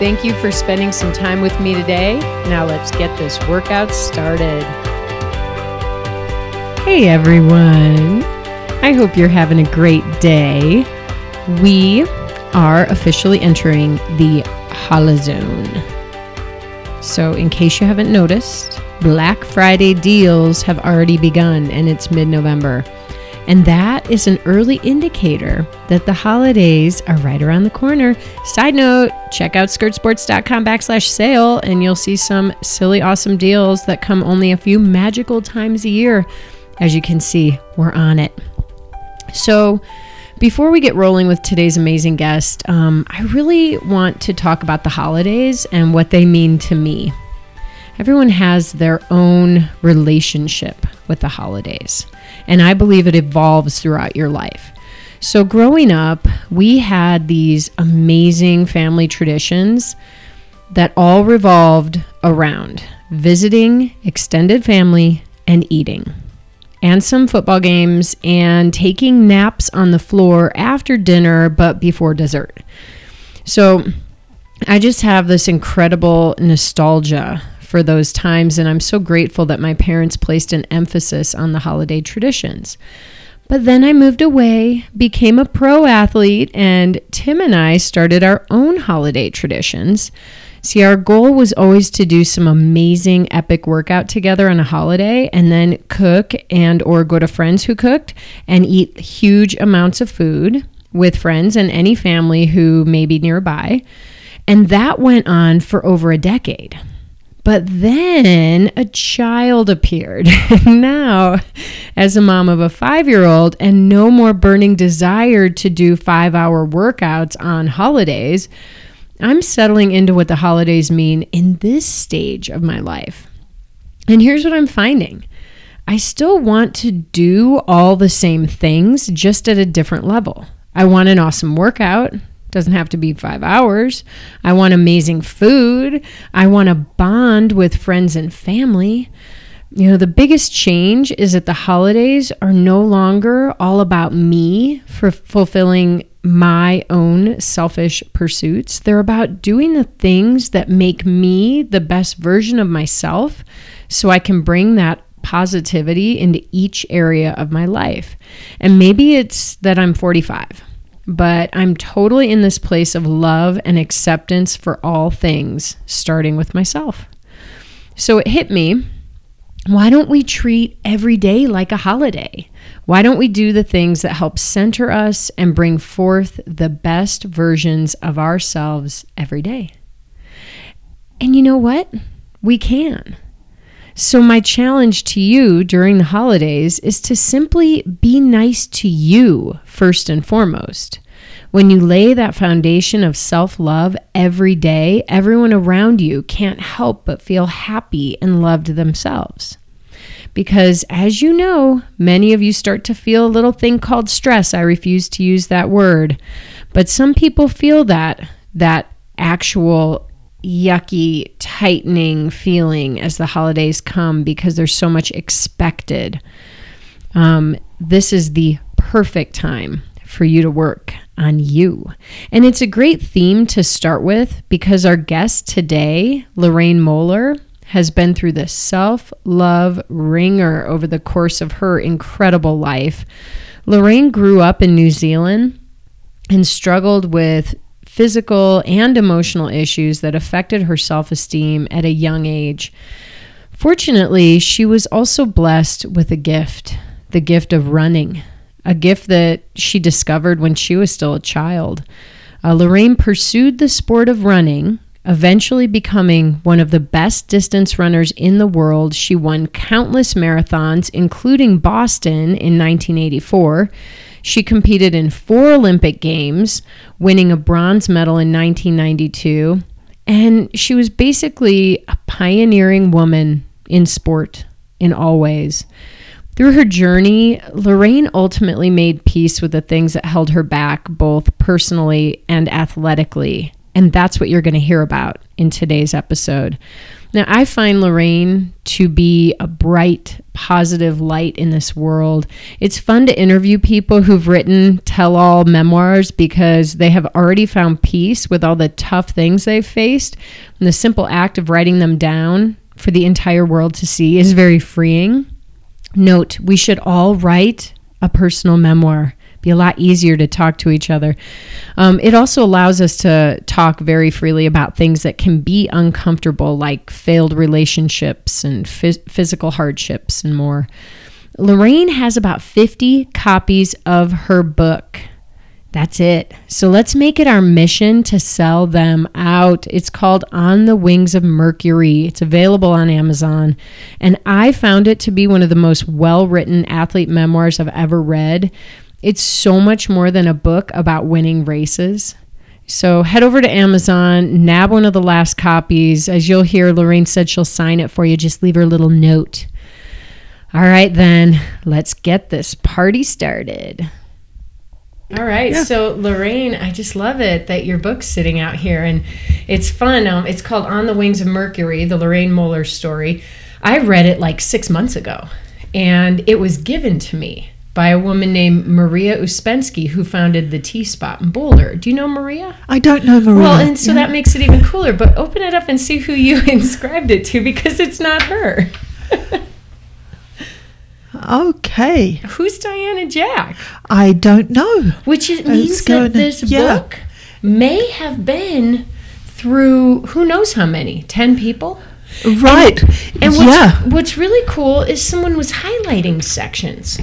Thank you for spending some time with me today. Now let's get this workout started. Hey everyone. I hope you're having a great day. We are officially entering the Holozone. So, in case you haven't noticed, Black Friday deals have already begun and it's mid November. And that is an early indicator that the holidays are right around the corner. Side note, check out skirtsports.com backslash sale and you'll see some silly, awesome deals that come only a few magical times a year. As you can see, we're on it. So, before we get rolling with today's amazing guest, um, I really want to talk about the holidays and what they mean to me. Everyone has their own relationship with the holidays, and I believe it evolves throughout your life. So, growing up, we had these amazing family traditions that all revolved around visiting extended family and eating, and some football games, and taking naps on the floor after dinner but before dessert. So, I just have this incredible nostalgia for those times, and I'm so grateful that my parents placed an emphasis on the holiday traditions. But then I moved away, became a pro athlete, and Tim and I started our own holiday traditions. See, our goal was always to do some amazing epic workout together on a holiday and then cook and or go to friends who cooked and eat huge amounts of food with friends and any family who may be nearby. And that went on for over a decade. But then a child appeared. now, as a mom of a five year old and no more burning desire to do five hour workouts on holidays, I'm settling into what the holidays mean in this stage of my life. And here's what I'm finding I still want to do all the same things, just at a different level. I want an awesome workout. Doesn't have to be five hours. I want amazing food. I want to bond with friends and family. You know, the biggest change is that the holidays are no longer all about me for fulfilling my own selfish pursuits. They're about doing the things that make me the best version of myself so I can bring that positivity into each area of my life. And maybe it's that I'm 45 but I'm totally in this place of love and acceptance for all things, starting with myself. So it hit me why don't we treat every day like a holiday? Why don't we do the things that help center us and bring forth the best versions of ourselves every day? And you know what? We can. So, my challenge to you during the holidays is to simply be nice to you first and foremost. When you lay that foundation of self love every day, everyone around you can't help but feel happy and loved themselves. Because as you know, many of you start to feel a little thing called stress. I refuse to use that word. But some people feel that, that actual yucky, tightening feeling as the holidays come because there's so much expected. Um, this is the perfect time for you to work on you. And it's a great theme to start with because our guest today, Lorraine Moller, has been through the self love ringer over the course of her incredible life. Lorraine grew up in New Zealand and struggled with physical and emotional issues that affected her self esteem at a young age. Fortunately, she was also blessed with a gift the gift of running, a gift that she discovered when she was still a child. Uh, Lorraine pursued the sport of running, eventually becoming one of the best distance runners in the world. She won countless marathons, including Boston in 1984. She competed in four Olympic Games, winning a bronze medal in 1992. And she was basically a pioneering woman in sport in all ways. Through her journey, Lorraine ultimately made peace with the things that held her back, both personally and athletically. And that's what you're going to hear about in today's episode. Now, I find Lorraine to be a bright, positive light in this world. It's fun to interview people who've written tell all memoirs because they have already found peace with all the tough things they've faced. And the simple act of writing them down for the entire world to see is very freeing. Note, we should all write a personal memoir be a lot easier to talk to each other. Um, it also allows us to talk very freely about things that can be uncomfortable, like failed relationships and phys- physical hardships and more. Lorraine has about 50 copies of her book. That's it. So let's make it our mission to sell them out. It's called On the Wings of Mercury. It's available on Amazon. And I found it to be one of the most well written athlete memoirs I've ever read. It's so much more than a book about winning races. So head over to Amazon, nab one of the last copies. As you'll hear, Lorraine said she'll sign it for you. Just leave her a little note. All right, then, let's get this party started. All right, yeah. so Lorraine, I just love it that your book's sitting out here, and it's fun. Um, it's called On the Wings of Mercury: The Lorraine Moller Story. I read it like six months ago, and it was given to me by a woman named Maria Uspenski, who founded the Tea Spot in Boulder. Do you know Maria? I don't know Maria. Well, and so yeah. that makes it even cooler. But open it up and see who you inscribed it to because it's not her. okay. Who's Diana Jack? I don't know. Which is, means that this yeah. book may have been through who knows how many, 10 people? Right. And, and what's, yeah. what's really cool is someone was highlighting sections.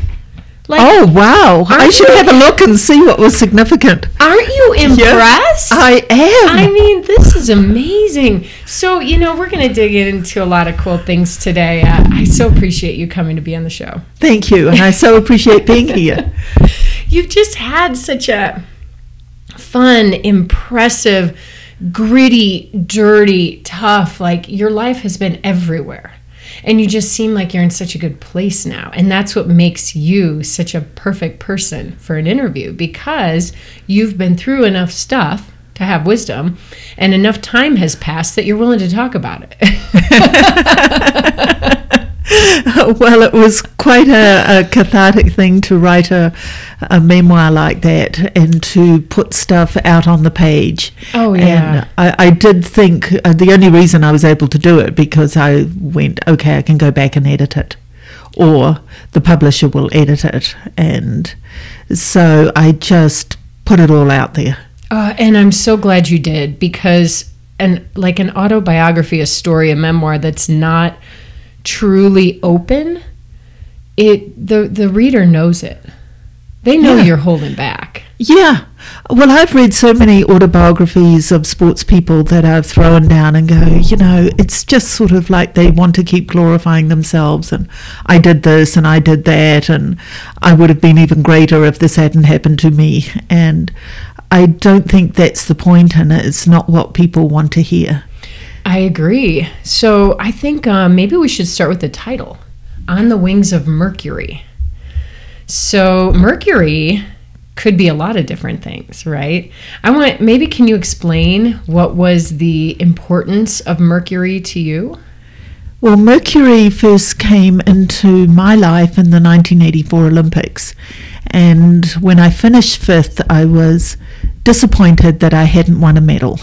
Like, oh wow! I should you, have a look and see what was significant. Aren't you impressed? Yeah, I am. I mean, this is amazing. So you know, we're going to dig into a lot of cool things today. Uh, I so appreciate you coming to be on the show. Thank you, and I so appreciate being here. You've just had such a fun, impressive, gritty, dirty, tough. Like your life has been everywhere and you just seem like you're in such a good place now. And that's what makes you such a perfect person for an interview because you've been through enough stuff to have wisdom and enough time has passed that you're willing to talk about it. well, it was quite a, a, cathartic thing to write a, a memoir like that and to put stuff out on the page. Oh, yeah. And I, I did think uh, the only reason I was able to do it because I went, okay, I can go back and edit it, or the publisher will edit it. And so I just put it all out there. Uh, and I'm so glad you did because, and like an autobiography, a story, a memoir that's not truly open, it the the reader knows it. They know yeah. you're holding back. Yeah. Well, I've read so many autobiographies of sports people that I've thrown down and go, you know, it's just sort of like they want to keep glorifying themselves. And I did this and I did that. And I would have been even greater if this hadn't happened to me. And I don't think that's the point, and it's not what people want to hear. I agree. So I think um, maybe we should start with the title On the Wings of Mercury. So, Mercury could be a lot of different things, right? I want maybe can you explain what was the importance of Mercury to you? Well, Mercury first came into my life in the 1984 Olympics. And when I finished fifth, I was disappointed that I hadn't won a medal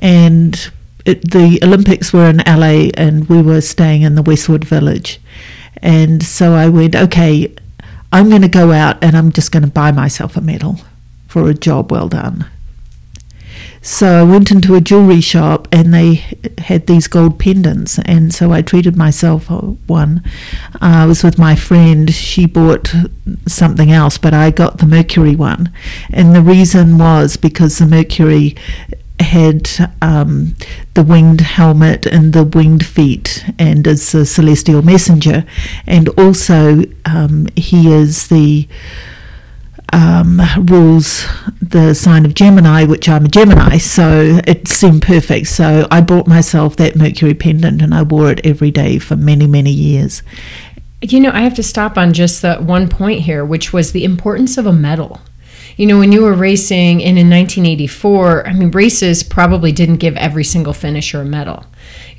and it, the Olympics were in LA and we were staying in the Westwood Village. And so I went, okay, I'm going to go out and I'm just going to buy myself a medal for a job well done. So I went into a jewelry shop and they had these gold pendants, and so I treated myself one. Uh, I was with my friend, she bought something else, but I got the Mercury one. And the reason was because the Mercury had um, the winged helmet and the winged feet, and is a celestial messenger, and also um, he is the um, rules the sign of Gemini, which I'm a Gemini, so it seemed perfect. So I bought myself that Mercury pendant and I wore it every day for many, many years. You know, I have to stop on just that one point here, which was the importance of a medal. You know, when you were racing and in 1984, I mean, races probably didn't give every single finisher a medal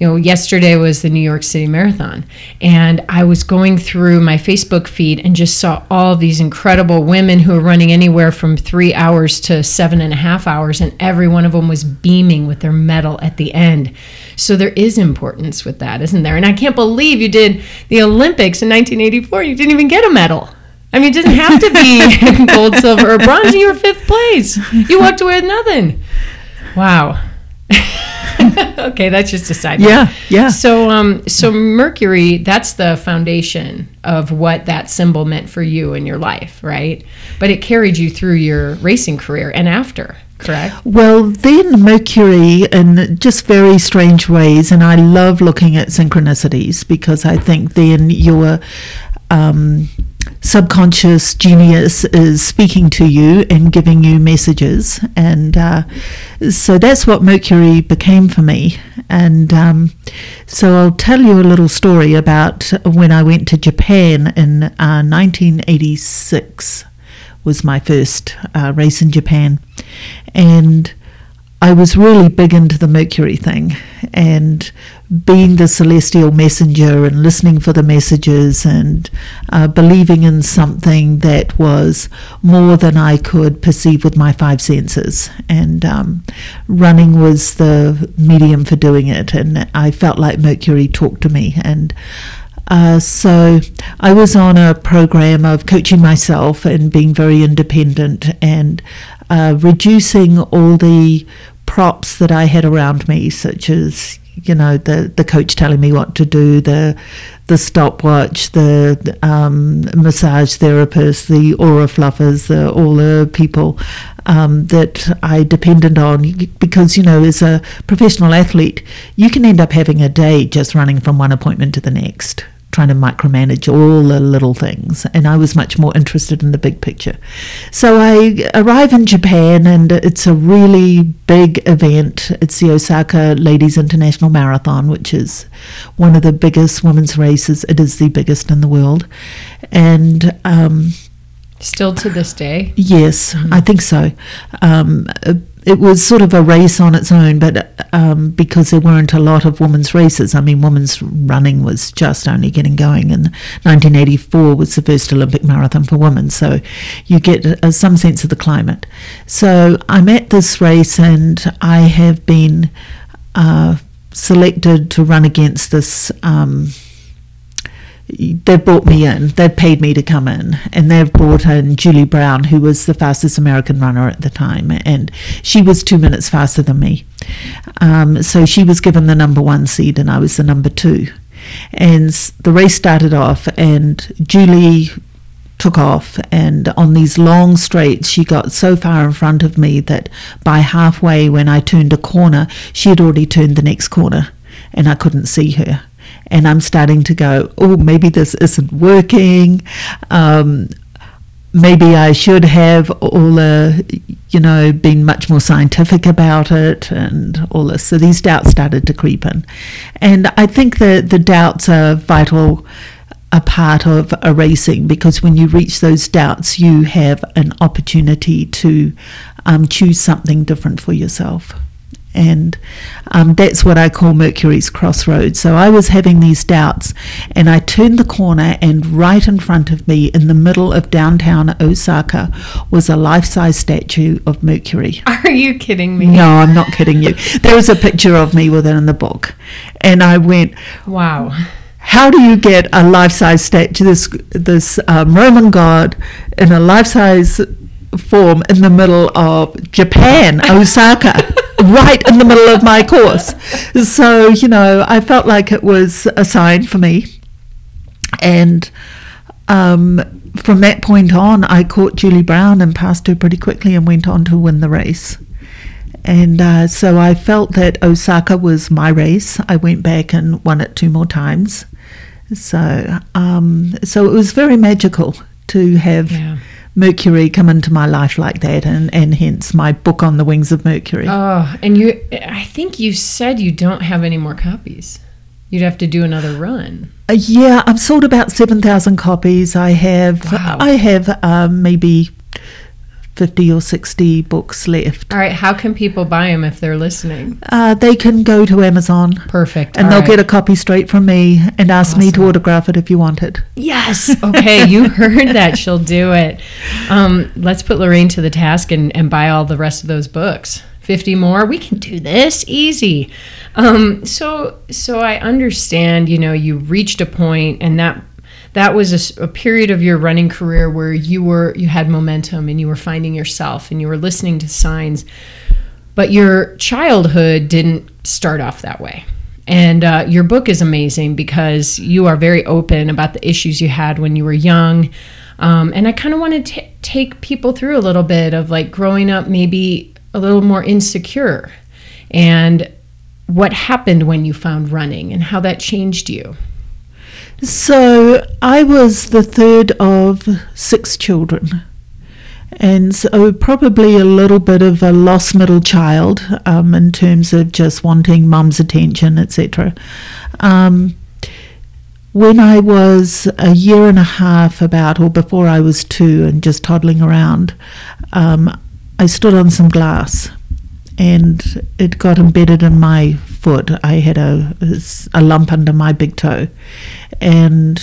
you know, yesterday was the New York City Marathon, and I was going through my Facebook feed and just saw all these incredible women who are running anywhere from three hours to seven and a half hours, and every one of them was beaming with their medal at the end. So there is importance with that, isn't there? And I can't believe you did the Olympics in 1984. You didn't even get a medal. I mean, it doesn't have to be gold, silver, or bronze. You were fifth place. You walked away with nothing. Wow. okay, that's just a side. Yeah, yeah. So, um, so Mercury, that's the foundation of what that symbol meant for you in your life, right? But it carried you through your racing career and after. Correct. Well, then Mercury, in just very strange ways, and I love looking at synchronicities because I think then you're um, subconscious genius is speaking to you and giving you messages. And uh, so that's what Mercury became for me. And um, so I'll tell you a little story about when I went to Japan in uh, 1986 was my first uh, race in Japan. And I was really big into the Mercury thing and being the celestial messenger and listening for the messages and uh, believing in something that was more than I could perceive with my five senses. And um, running was the medium for doing it. And I felt like Mercury talked to me. And uh, so I was on a program of coaching myself and being very independent and uh, reducing all the props that I had around me, such as you know the the coach telling me what to do, the the stopwatch, the um, massage therapist, the aura fluffers, the, all the people um, that I depended on. Because you know, as a professional athlete, you can end up having a day just running from one appointment to the next trying to micromanage all the little things, and I was much more interested in the big picture. So I arrive in Japan, and it's a really big event. It's the Osaka Ladies International Marathon, which is one of the biggest women's races. It is the biggest in the world, and um, Still to this day? Yes, mm-hmm. I think so. Um, it was sort of a race on its own, but um, because there weren't a lot of women's races, I mean, women's running was just only getting going, and 1984 was the first Olympic marathon for women, so you get uh, some sense of the climate. So I'm at this race, and I have been uh, selected to run against this. Um, they've brought me in. They've paid me to come in, and they've brought in Julie Brown, who was the fastest American runner at the time, and she was two minutes faster than me. Um, so she was given the number one seed, and I was the number two. And the race started off, and Julie took off and on these long straights she got so far in front of me that by halfway when I turned a corner she had already turned the next corner and I couldn't see her and I'm starting to go, oh, maybe this isn't working. Um, maybe I should have all the, you know, been much more scientific about it and all this. So these doubts started to creep in. And I think that the doubts are vital a part of a racing because when you reach those doubts, you have an opportunity to um, choose something different for yourself and um, that's what I call Mercury's crossroads. So I was having these doubts, and I turned the corner, and right in front of me, in the middle of downtown Osaka, was a life-size statue of Mercury. Are you kidding me? No, I'm not kidding you. There is a picture of me with it in the book, and I went, "Wow." How do you get a life-size statue, this this um, Roman god, in a life-size form in the middle of Japan, Osaka? right in the middle of my course. So, you know, I felt like it was a sign for me. And um, from that point on, I caught Julie Brown and passed her pretty quickly and went on to win the race. And uh, so I felt that Osaka was my race. I went back and won it two more times. So, um, so it was very magical to have yeah. Mercury come into my life like that, and, and hence my book on the wings of Mercury. Oh, and you, I think you said you don't have any more copies. You'd have to do another run. Uh, yeah, I've sold about seven thousand copies. I have, Wow. I have um, maybe fifty or sixty books left. All right, how can people buy them if they're listening? Uh, they can go to Amazon. Perfect. And All they'll right. get a copy straight from me and ask me to autograph it if you want it. Yes. Okay, you heard that. She'll do it. Um, let's put Lorraine to the task and, and buy all the rest of those books. 50 more. We can do this easy. Um, so so I understand, you know, you reached a point and that that was a period of your running career where you were you had momentum and you were finding yourself and you were listening to signs but your childhood didn't start off that way. And uh, your book is amazing because you are very open about the issues you had when you were young. Um, and I kind of want to take people through a little bit of like growing up, maybe a little more insecure, and what happened when you found running and how that changed you. So I was the third of six children. And so, probably a little bit of a lost middle child um, in terms of just wanting mum's attention, etc. Um, when I was a year and a half, about, or before I was two and just toddling around, um, I stood on some glass and it got embedded in my foot. I had a, a lump under my big toe. And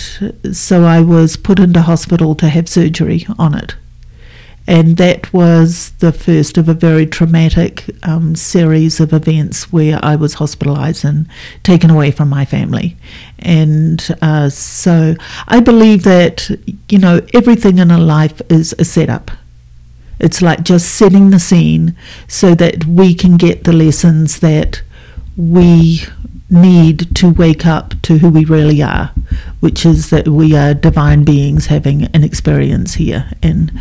so I was put into hospital to have surgery on it. And that was the first of a very traumatic um, series of events where I was hospitalized and taken away from my family. And uh, so I believe that, you know, everything in a life is a setup. It's like just setting the scene so that we can get the lessons that we need to wake up to who we really are, which is that we are divine beings having an experience here and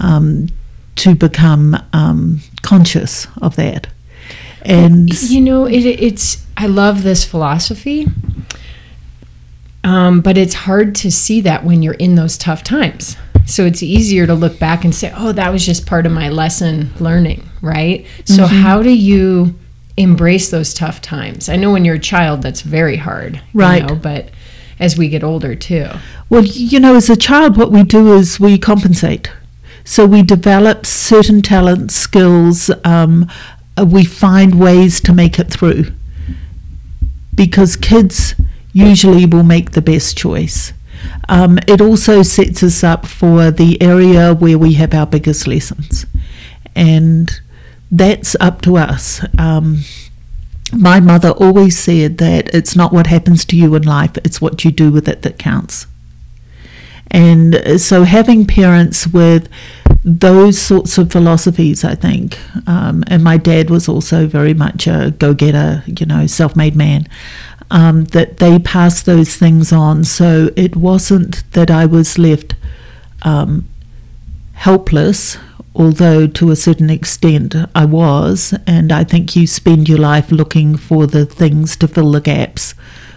um, to become um, conscious of that. And You know, it, it's, I love this philosophy. Um, but it's hard to see that when you're in those tough times. So it's easier to look back and say, oh, that was just part of my lesson learning, right? So, how do you embrace those tough times? I know when you're a child, that's very hard, you Right. know, but as we get older, too. Well, you know, as a child, what we do is we compensate. So we develop certain talents, skills, um, uh, we find ways to make it through. Because kids usually will make the best choice. Um, it also sets us up for the area where we have our biggest lessons. And that's up to us. Um, my mother always said that it's not what happens to you in life, it's what you do with it that counts. And uh, so having parents with those sorts of philosophies, I think, um, and my dad was also very much a go getter, you know, self made man, um, that they passed those things on. So it wasn't that I was left um, helpless, although to a certain extent I was. And I think you spend your life looking for the things to fill the gaps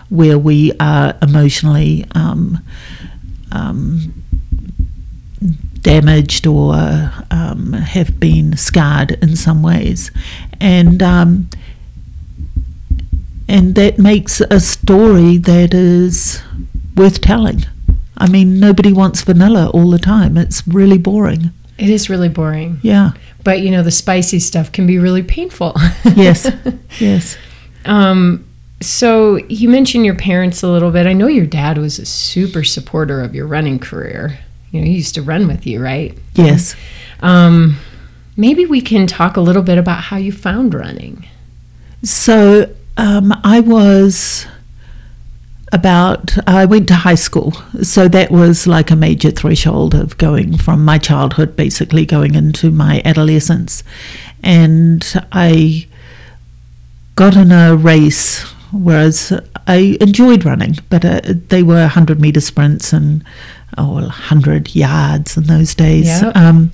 where we are emotionally um, um, damaged or um, have been scarred in some ways. And um, and that makes a story that is worth telling. I mean, nobody wants vanilla all the time. It's really boring. It is really boring. Yeah. But, you know, the spicy stuff can be really painful. Yes. yes. Um, so you mentioned your parents a little bit. I know your dad was a super supporter of your running career. You know, he used to run with you, right? Yes. Um, maybe we can talk a little bit about how you found running. So um, I was about, I went to high school. So that was like a major threshold of going from my childhood, basically going into my adolescence. And I got in a race, whereas I enjoyed running, but uh, they were 100 meter sprints and oh, 100 yards in those days. Yep. Um,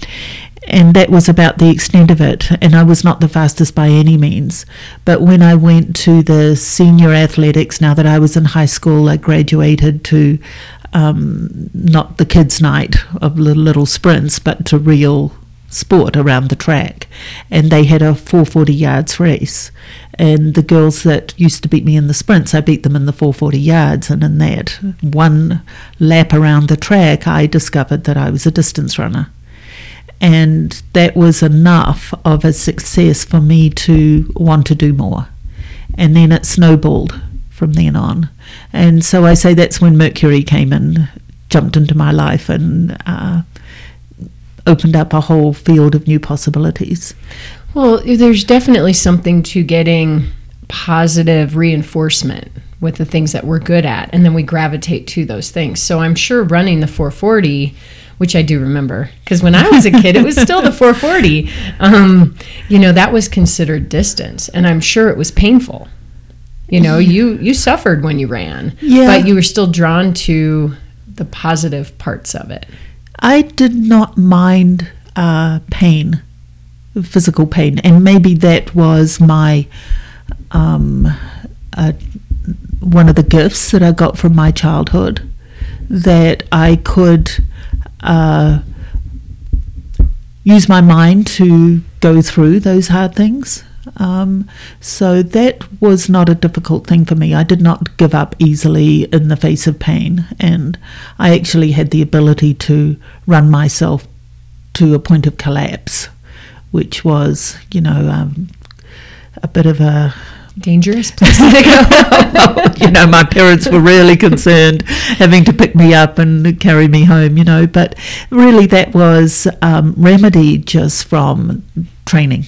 and that was about the extent of it. And I was not the fastest by any means. But when I went to the senior athletics, now that I was in high school, I graduated to um, not the kids' night of the little sprints, but to real sport around the track. And they had a 440 yards race. And the girls that used to beat me in the sprints, I beat them in the 440 yards. And in that one lap around the track, I discovered that I was a distance runner. And that was enough of a success for me to want to do more. And then it snowballed from then on. And so I say that's when Mercury came and jumped into my life and uh, opened up a whole field of new possibilities. Well, there's definitely something to getting positive reinforcement with the things that we're good at, and then we gravitate to those things. So I'm sure running the 440 which I do remember because when I was a kid, it was still the 440. Um, you know, that was considered distance, and I'm sure it was painful. You know, you you suffered when you ran, Yeah. but you were still drawn to the positive parts of it. I did not mind uh, pain, physical pain, and maybe that was my um, uh, one of the gifts that I got from my childhood that I could uh, use my mind to go through those hard things. Um, so that was not a difficult thing for me. I did not give up easily in the face of pain, and I actually had the ability to run myself to a point of collapse, which was, you know, um, a bit of a Dangerous place to go. you know, my parents were really concerned having to pick me up and carry me home, you know, but really that was um, remedied just from training.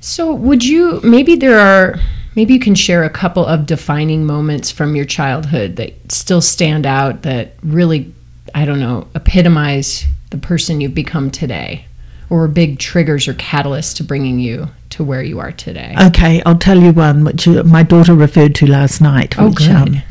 So, would you maybe there are maybe you can share a couple of defining moments from your childhood that still stand out that really I don't know epitomize the person you've become today, or were big triggers or catalysts to bringing you to where you are today. Okay, I'll tell you one which uh, my daughter referred to last night, Oh, which um,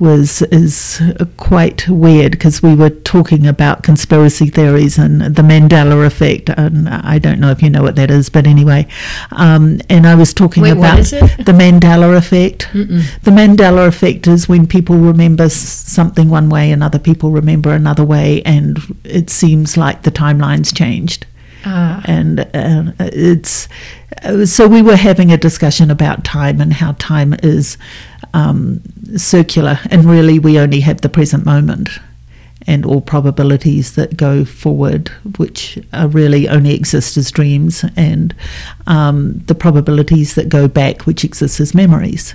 was is uh, quite weird because we were talking about conspiracy theories and the Mandela effect, and I don't know if you know what that is, but anyway, um, and I was talking Wait, about the Mandela effect. The Mandela effect is when people remember something one way and other people remember another way, and it seems like the timeline's changed Ah, and uh, it's so we were having a discussion about time and how time is um, circular and really we only have the present moment and all probabilities that go forward which really only exist as dreams and um, the probabilities that go back which exist as memories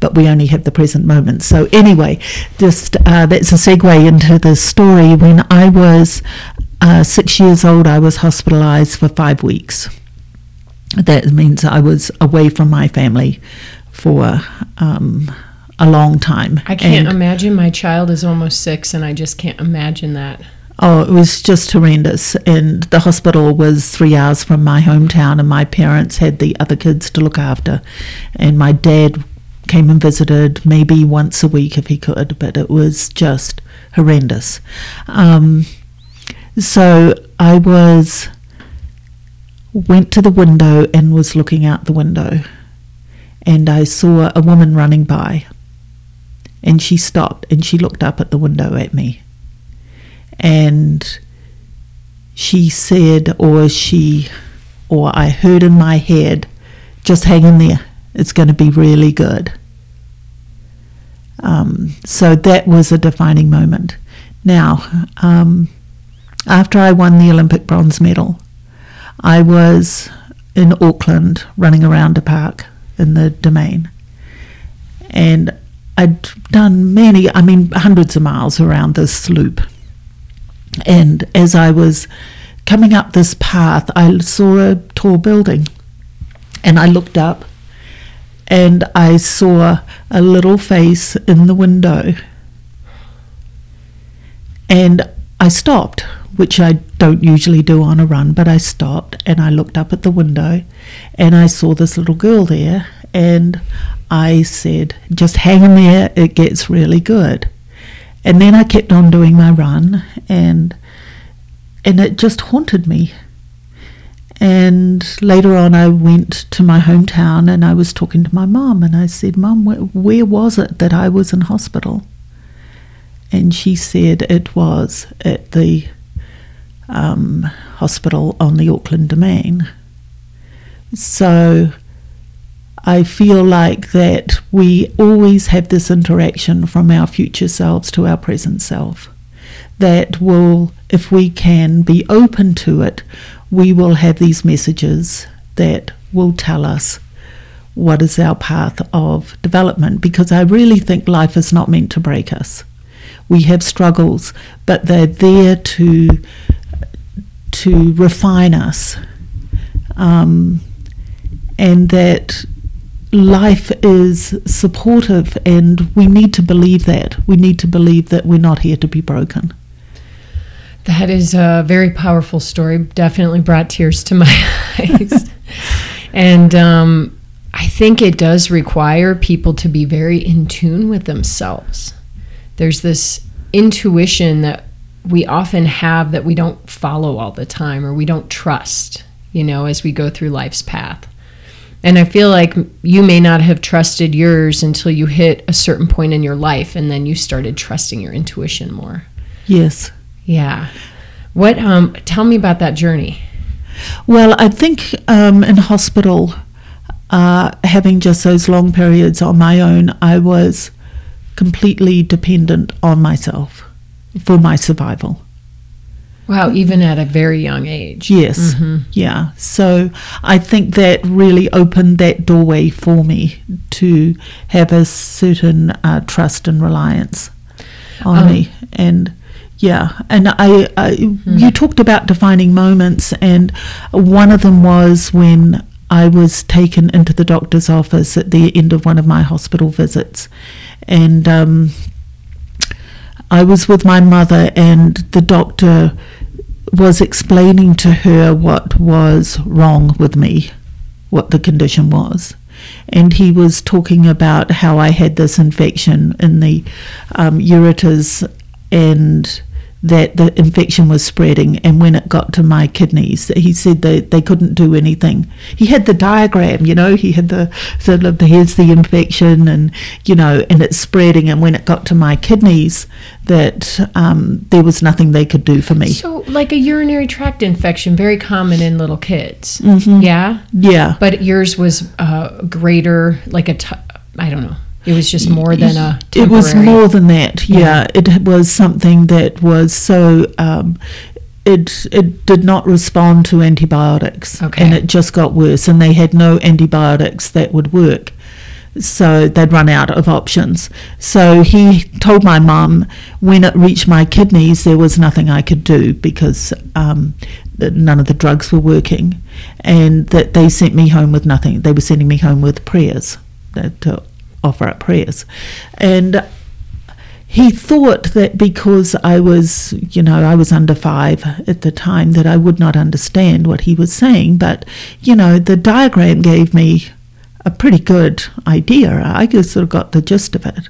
but we only have the present moment. So anyway, just uh, that's a segue into the story. When I was uh, six years old, I was hospitalised for five weeks. That means I was away from my family for um, a long time. I can't And- imagine my child is almost six, and I just can't imagine that. Oh, it was just horrendous. And the hospital was three hours from my hometown, and my parents had the other kids to look after. And my dad came and visited maybe once a week if he could, but it was just horrendous. Um, so I was went to the window and was looking out the window, and I saw a woman running by, and she stopped and she looked up at the window at me and she said, or she, or I heard in my head, just hang in there. It's going to be really good. Um, so that was a defining moment. Now, um, after I won the Olympic bronze medal, I was in Auckland running around a park in the domain. And I'd done many, I mean, hundreds of miles around this loop. And as I was coming up this path, I saw a tall building. And I looked up and I saw a little face in the window. And I stopped, which I don't usually do on a run, but I stopped and I looked up at the window and I saw this little girl there. And I said, just hang in there, it gets really good. And then I kept on doing my run and and it just haunted me. And later on, I went to my hometown and I was talking to my mom, and I said, Mom, where, where was it that I was in hospital? and she said it was at the um, hospital on the Auckland Domain. So I feel like that we always have this interaction from our future selves to our present self. That will, if we can be open to it, we will have these messages that will tell us what is our path of development because I really think life is not meant to break us. We have struggles, but they're there to to refine us, um, and that life is supportive, and we need to believe that. We need to believe that we're not here to be broken. That is a very powerful story. Definitely brought tears to my eyes. and um, I think it does require people to be very in tune with themselves. There's this intuition that we often have that we don't follow all the time or we don't trust, you know, as we go through life's path. And I feel like you may not have trusted yours until you hit a certain point in your life and then you started trusting your intuition more. Yes. Yeah. What um tell me about that journey. Well, I think um, in hospital, uh, having just those long periods on my own, I was completely dependent on myself for my survival. Wow, even at a very young age. Yes. Mhm. Yeah. So I think that really opened that doorway for me to have a certain uh, trust and reliance on Um, me. And yeah, and I, I you talked about defining moments, and one of them was when I was taken into the doctor's office at the end of one of my hospital visits, and um, I was with my mother, and the doctor was explaining to her what was wrong with me, what the condition was. And he was talking about how I had this infection in the um, ureters and that the infection was spreading. And when it got to my kidneys, he said they, they couldn't do anything. He had the diagram, you know, he had the sort of here's the infection and, you know, and it's spreading. And when it got to my kidneys, that um, there was nothing they could do for me. So, like a urinary tract infection, very common in little kids. Mm-hmm. Yeah. Yeah. But yours was uh, greater, like a, t- I don't know. It was just more than a Temporary. It was more than that. Yeah, it was something that was so. Um, it it did not respond to antibiotics, Okay. and it just got worse. And they had no antibiotics that would work, so they'd run out of options. So he told my mum when it reached my kidneys, there was nothing I could do because um, that none of the drugs were working, and that they sent me home with nothing. They were sending me home with prayers. That to offer up prayers, and he thought that because I was, you know, I was under five at the time, that I would not understand what he was saying. But, you know, the diagram gave me a pretty good idea. I sort of got the gist of it.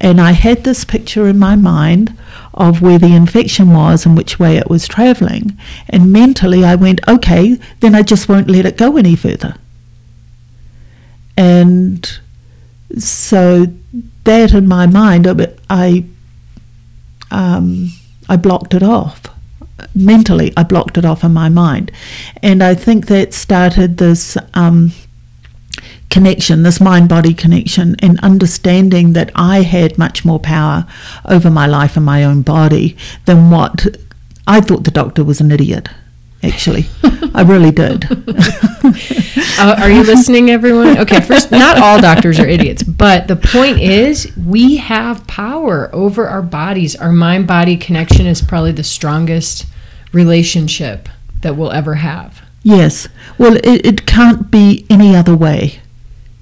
And I had this picture in my mind of where the infection was and which way it was traveling. And mentally, I went, okay, then I just won't let it go any further. And so that in my mind, I- um, I blocked it off mentally. I blocked it off in my mind, and I think that started this um, connection, this mind-body connection, and understanding that I had much more power over my life and my own body than what I thought. The doctor was an idiot. Actually, I really did. Uh, are you listening, everyone? Okay, first, not all doctors are idiots, but the point is we have power over our bodies. Our mind body connection is probably the strongest relationship that we'll ever have. Yes. Well, it, it can't be any other way.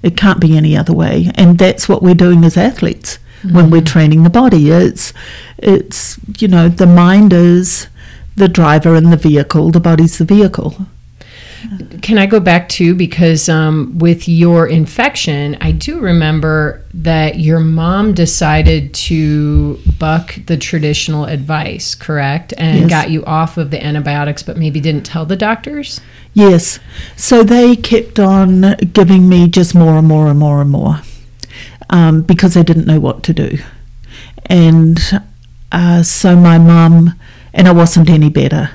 It can't be any other way, and that's what we're doing as athletes when we're training the body. It's, it's you know, the mind is the driver and the vehicle. The body's the vehicle. Can I go back to because um, with your infection, I do remember that your mom decided to buck the traditional advice, correct? And Yes. got you off of the antibiotics, but maybe didn't tell the doctors? Yes. So they kept on giving me just more and more and more and more um, because they didn't know what to do. And uh, so my mum, and I wasn't any better.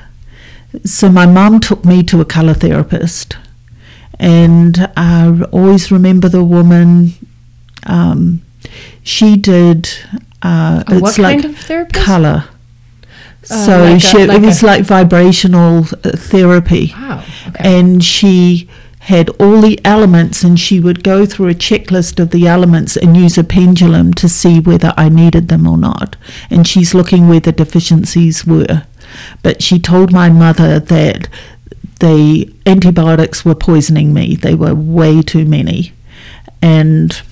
So my mum took me to a colour therapist, and I always remember the woman. Um, she did. Uh, A what it's like kind of therapist? colour. Uh, so like a- she, like it was a- like vibrational uh, therapy Wow. Okay. and she had all the elements and she would go through a checklist of the elements and use a pendulum to see whether I needed them or not. And she's looking where the deficiencies were. But she told my mother that the antibiotics were poisoning me. They were way too many. And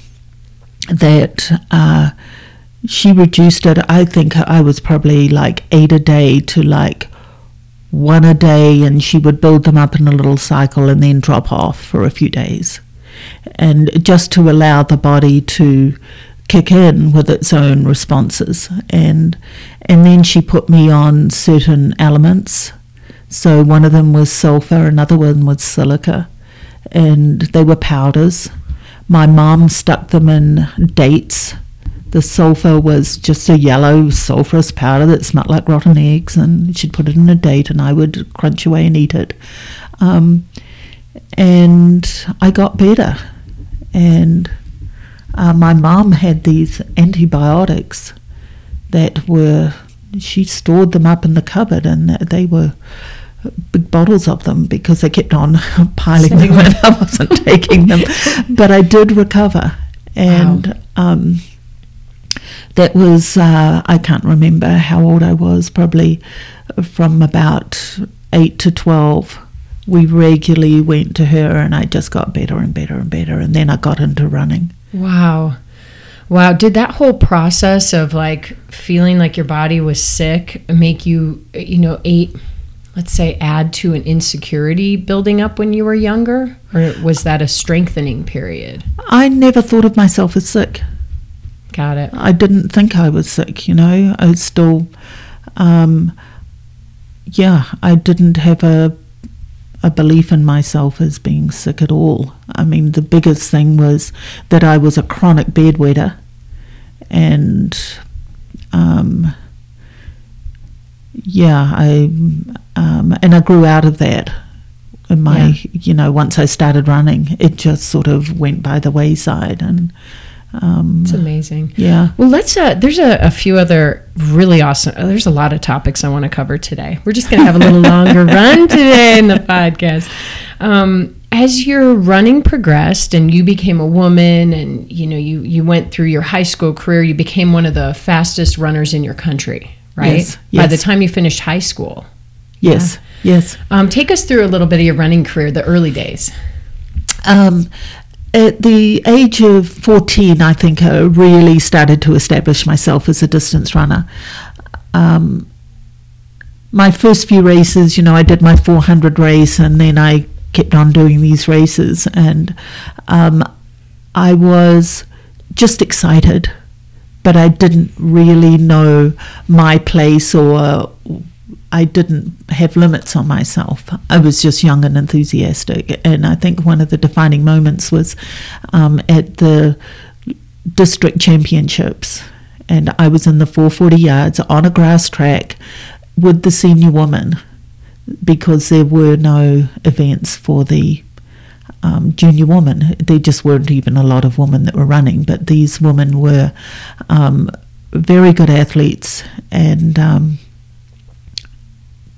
that uh, she reduced it. I think i was probably like eight a day to like one a day and she would build them up in a little cycle and then drop off for a few days. And just to allow the body to kick in with its own responses. And and then she put me on certain elements so one of them was sulfur another one was silica and they were powders. My mom stuck them in dates the sulfur was just a yellow sulfurous powder that smelled like rotten eggs, and she'd put it in a date, and I would crunch away and eat it. Um, and I got better. And uh, my mum had these antibiotics that were, she stored them up in the cupboard, and they were big bottles of them because they kept on piling them when. I wasn't taking them, but I did recover. And um, that was uh, I can't remember how old I was, probably from about eight to twelve. We regularly went to her, and I just got better and better and better, and then I got into running. Wow. Wow. Did that whole process of like feeling like your body was sick make you, you know, eight, let's say, add to an insecurity building up when you were younger? Or was that a strengthening period? I never thought of myself as sick. Got it. I didn't think I was sick. You know, I was still, um, yeah, I didn't have a a belief in myself as being sick at all. I mean, the biggest thing was that I was a chronic bedwetter, and um, yeah, I um, and I grew out of that. In my, Yeah. you know, once I started running, it just sort of went by the wayside, and um, It's amazing. yeah. Well, let's. Uh, there's a, a few other really awesome. uh, There's a lot of topics I want to cover today. We're just going to have a little longer run today in the podcast. Um, as your running progressed and you became a woman, and you know you you went through your high school career, you became one of the fastest runners in your country, right? Yes, By the time you finished high school, Yes, yes. um, take us through a little bit of your running career, the early days. Um, at the age of 14, I think I really started to establish myself as a distance runner. Um, my first few races, you know, I did my 400 race and then I kept on doing these races, and um, I was just excited, but I didn't really know my place or I didn't have limits on myself. I was just young and enthusiastic. And I think one of the defining moments was um, at the district championships. And I was in the 440 yards on a grass track with the senior woman because there were no events for the um, junior women. There just weren't even a lot of women that were running, but these women were um, very good athletes and um,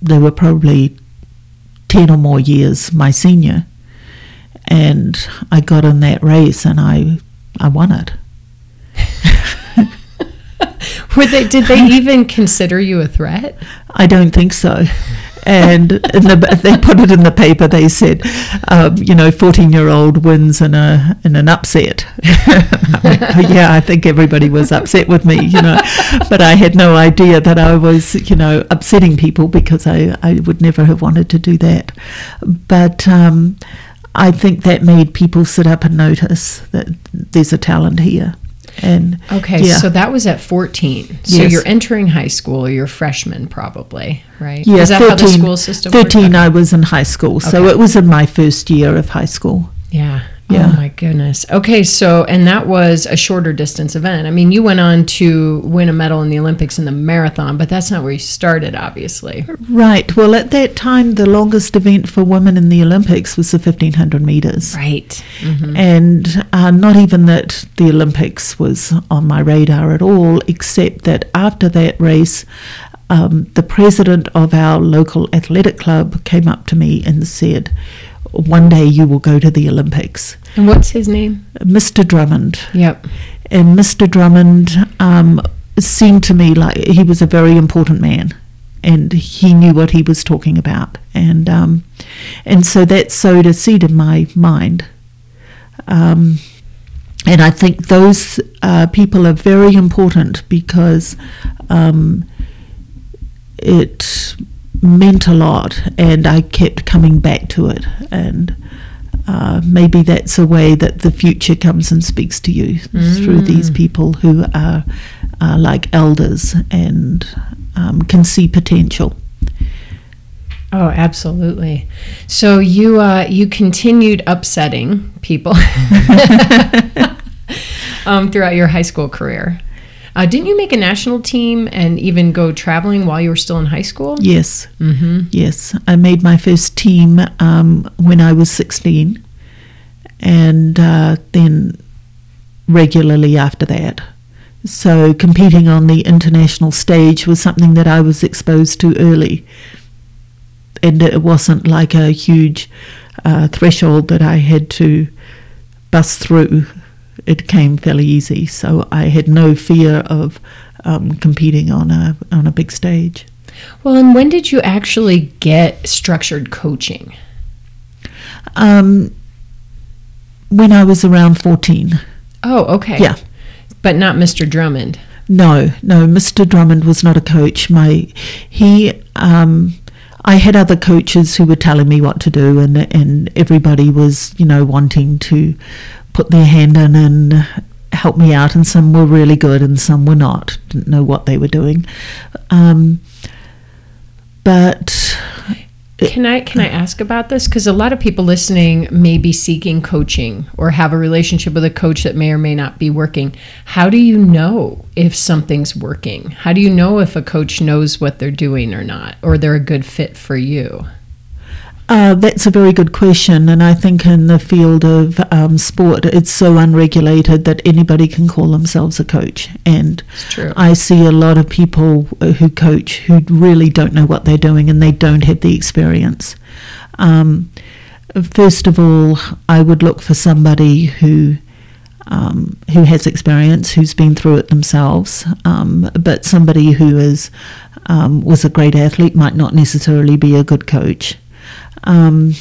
they were probably 10 or more years my senior. And I got in that race and I, I won it. Were they? Did they even consider you a threat? I don't think so. And the, they put it in the paper. They said, um, you know, fourteen-year-old wins in a in an upset. yeah, I think everybody was upset with me, you know, but I had no idea that I was, you know, upsetting people because I I would never have wanted to do that. But um, I think that made people sit up and notice that there's a talent here. And Okay, yeah. so that was at 14. So Yes. you're entering high school, you're a freshman probably, right? Yeah, Is that 13, how the school system works? 13 I was in high school, so Okay. it was in my first year of high school. Yeah. Yeah. Oh my goodness. Okay, so and that was a shorter distance event. I mean, you went on to win a medal in the Olympics in the marathon, but that's not where you started, obviously. Right. Well, at that time, the longest event for women in the Olympics was the 1500 meters. Right. Mm-hmm. And uh, not even that the Olympics was on my radar at all, except that after that race, um, the president of our local athletic club came up to me and said, One day you will go to the Olympics. And what's his name? Mr. Drummond. Yep. And Mr. Drummond um, seemed to me like he was a very important man. And he knew what he was talking about, and um, and so that sowed a seed in my mind. Um, and I think those uh, people are very important because um, it meant a lot, and I kept coming back to it. And uh, maybe that's a way that the future comes and speaks to you through these people who are, are like elders and um, can see potential. Oh, absolutely. So you uh, you continued upsetting people um, throughout your high school career. Uh, didn't you make a national team and even go traveling while you were still in high school? Yes, Mm-hmm. yes. I made my first team um, when I was 16, and uh, then regularly after that. So competing on the international stage was something that I was exposed to early. And it wasn't like a huge uh, threshold that I had to bust through. It came fairly easy, so I had no fear of um, competing on a on a big stage. Well, and when did you actually get structured coaching? Um, when I was around fourteen. Oh, okay. Yeah. But not Mr. Drummond. No, no, Mr. Drummond was not a coach. My he um I had other coaches who were telling me what to do and and everybody was, you know, wanting to put their hand in and help me out and some were really good and some were not. Didn't know what they were doing. Um but Can I can I ask about this? Because a lot of people listening may be seeking coaching or have a relationship with a coach that may or may not be working. How do you know if something's working? How do you know if a coach knows what they're doing or not, or they're a good fit for you? Uh, that's a very good question, and I think in the field of um, sport, it's so unregulated that anybody can call themselves a coach. And. I see a lot of people uh, who coach who really don't know what they're doing and they don't have the experience. Um, first of all, I would look for somebody who um, who has experience, who's been through it themselves, um, but somebody who is um, was a great athlete might not necessarily be a good coach. Um,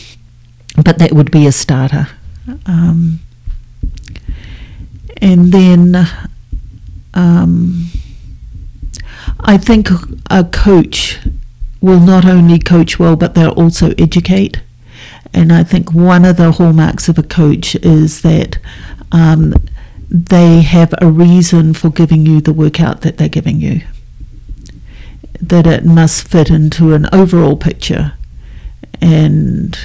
but that would be a starter. Um, and then um, I think a coach will not only coach well, but they'll also educate. And I think one of the hallmarks of a coach is that um, they have a reason for giving you the workout that they're giving you. That it must fit into an overall picture and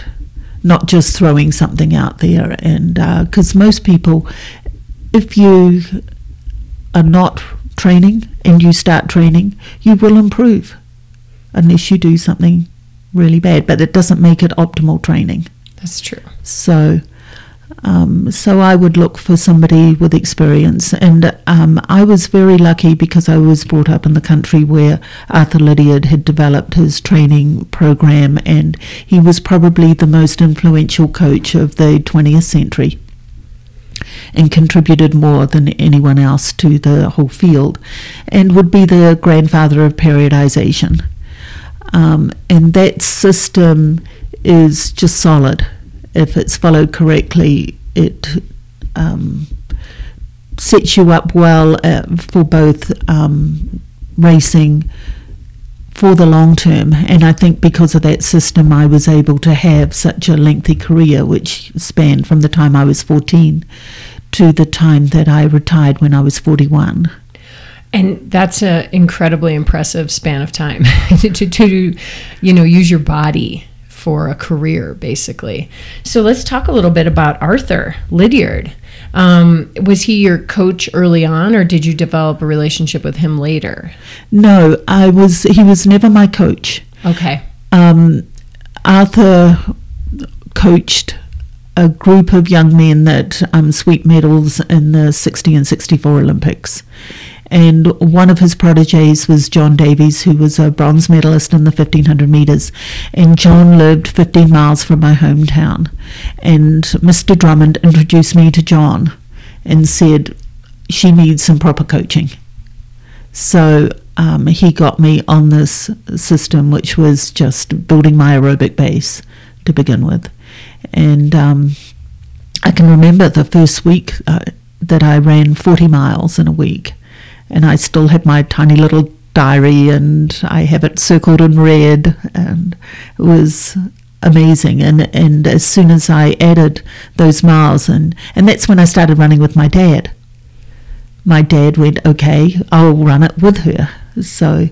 not just throwing something out there. And uh, because most people, if you are not training and you start training, you will improve unless you do something really bad. But it doesn't make it optimal training. That's true. So, um, so I would look for somebody with experience, and um, I was very lucky because I was brought up in the country where Arthur Lydiard had developed his training program, and he was probably the most influential coach of the 20th century. And contributed more than anyone else to the whole field, and would be the grandfather of periodization. Um, and that system is just solid. If it's followed correctly, it um, sets you up well uh, for both um, racing for the long term. And I think because of that system, I was able to have such a lengthy career, which spanned from the time I was 14 to the time that I retired when I was 41. And that's an incredibly impressive span of time to, to, to, you know, use your body for a career, basically. So let's talk a little bit about Arthur Lydiard. Um, was he your coach early on, or did you develop a relationship with him later? No, I was. He was never my coach. Okay. Um, Arthur coached a group of young men that um, sweep medals in the 60 and 64 Olympics. And one of his proteges was John Davies, who was a bronze medalist in the 1500 metres. And John lived 15 miles from my hometown. And Mr. Drummond introduced me to John and said, She needs some proper coaching. So um, he got me on this system, which was just building my aerobic base to begin with. And um, I can remember the first week uh, that I ran 40 miles in a week and I still have my tiny little diary and I have it circled in red and it was amazing. And and as soon as I added those miles and and that's when I started running with my dad. My dad went okay I'll run it with her. So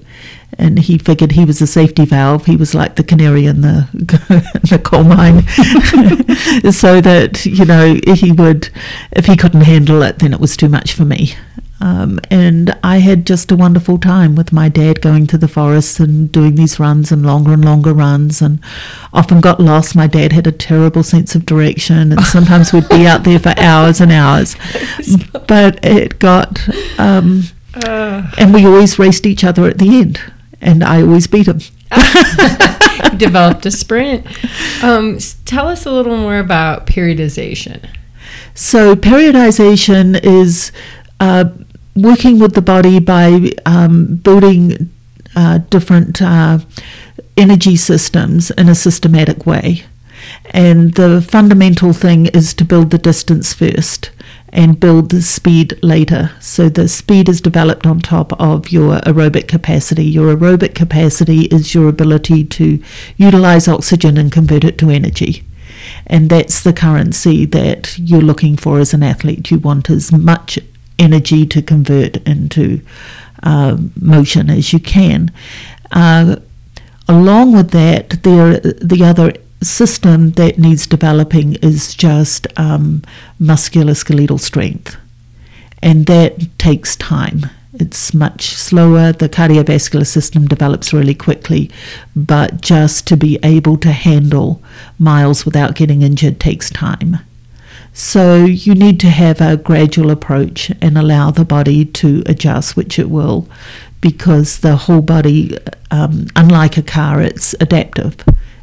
and he figured he was a safety valve. He was like the canary in the in the coal mine. So that you know he would if he couldn't handle it then it was too much for me um, and I had just a wonderful time with my dad going to the forest and doing these runs and longer and longer runs and often got lost. My dad had a terrible sense of direction and sometimes we'd be out there for hours and hours. But it got, um, uh. and we always raced each other at the end and I always beat him. developed a sprint. Um, tell us a little more about periodization. So, periodization is uh, working with the body by um, building uh, different uh, energy systems in a systematic way. And the fundamental thing is to build the distance first and build the speed later. So the speed is developed on top of your aerobic capacity. Your aerobic capacity is your ability to utilize oxygen and convert it to energy. And that's the currency that you're looking for as an athlete. You want as much energy to convert into uh, motion as you can. Uh, along with that, there the other system that needs developing is just um, musculoskeletal strength, and that takes time. It's much slower. The cardiovascular system develops really quickly, but just to be able to handle miles without getting injured takes time. So you need to have a gradual approach and allow the body to adjust, which it will, because the whole body, um, unlike a car, it's adaptive.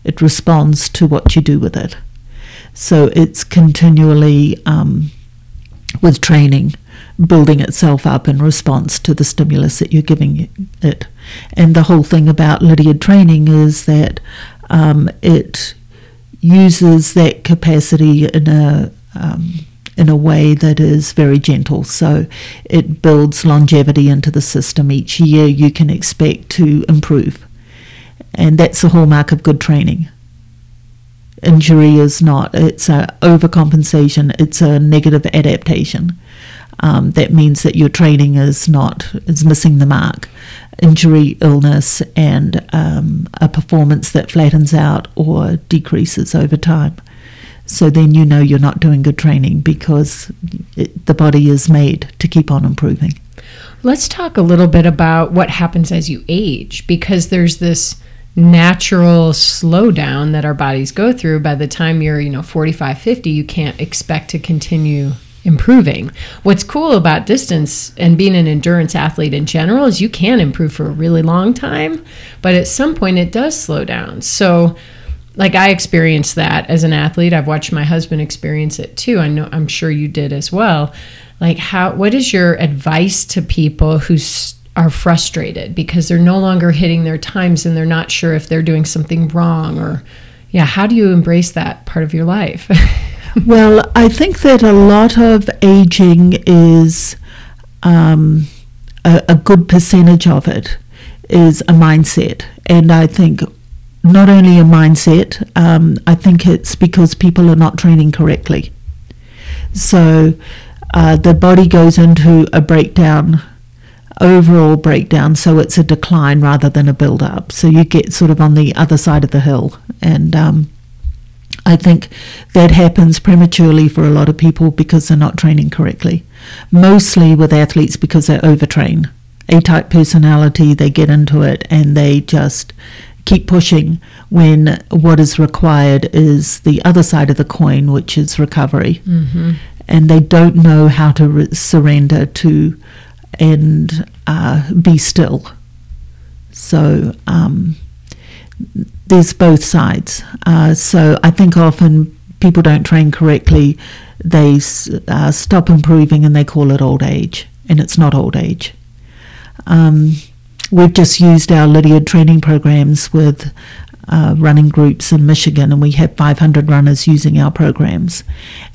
It responds to what you do with it. So it's continually, um, with training, building itself up in response to the stimulus that you're giving it. And the whole thing about Lydiard training is that um, it uses that capacity in a um, in a way that is very gentle. So it builds longevity into the system. Each year you can expect to improve. And that's the hallmark of good training. Injury is not, it's a overcompensation, it's a negative adaptation. Um, that means that your training is not is missing the mark. Injury, illness, and um, a performance that flattens out or decreases over time. So then you know you're not doing good training because it, the body is made to keep on improving. Let's talk a little bit about what happens as you age because there's this natural slowdown that our bodies go through by the time you're, you know, 45, 50, you can't expect to continue improving. What's cool about distance and being an endurance athlete in general is you can improve for a really long time, but at some point it does slow down. So like I experienced that as an athlete. I've watched my husband experience it too. I know I'm sure you did as well. Like how what is your advice to people who are frustrated because they're no longer hitting their times and they're not sure if they're doing something wrong or yeah, how do you embrace that part of your life? well, I think that a lot of aging is um, a, a good percentage of it is a mindset. And I think not only a mindset, um, I think it's because people are not training correctly. So uh, the body goes into a breakdown overall breakdown. So it's a decline rather than a build up. So you get sort of on the other side of the hill. And um, I think that happens prematurely for a lot of people because they're not training correctly. Mostly with athletes because they overtrain. A type personality, they get into it and they just keep pushing when what is required is the other side of the coin, which is recovery. Mm-hmm. And they don't know how to re- surrender to and uh, be still. So um, there's both sides. Uh, so I think often people don't train correctly, they uh, stop improving and they call it old age, and it's not old age. Um, we've just used our Lydiard training programs with uh, running groups in Michigan, and we had 500 runners using our programs.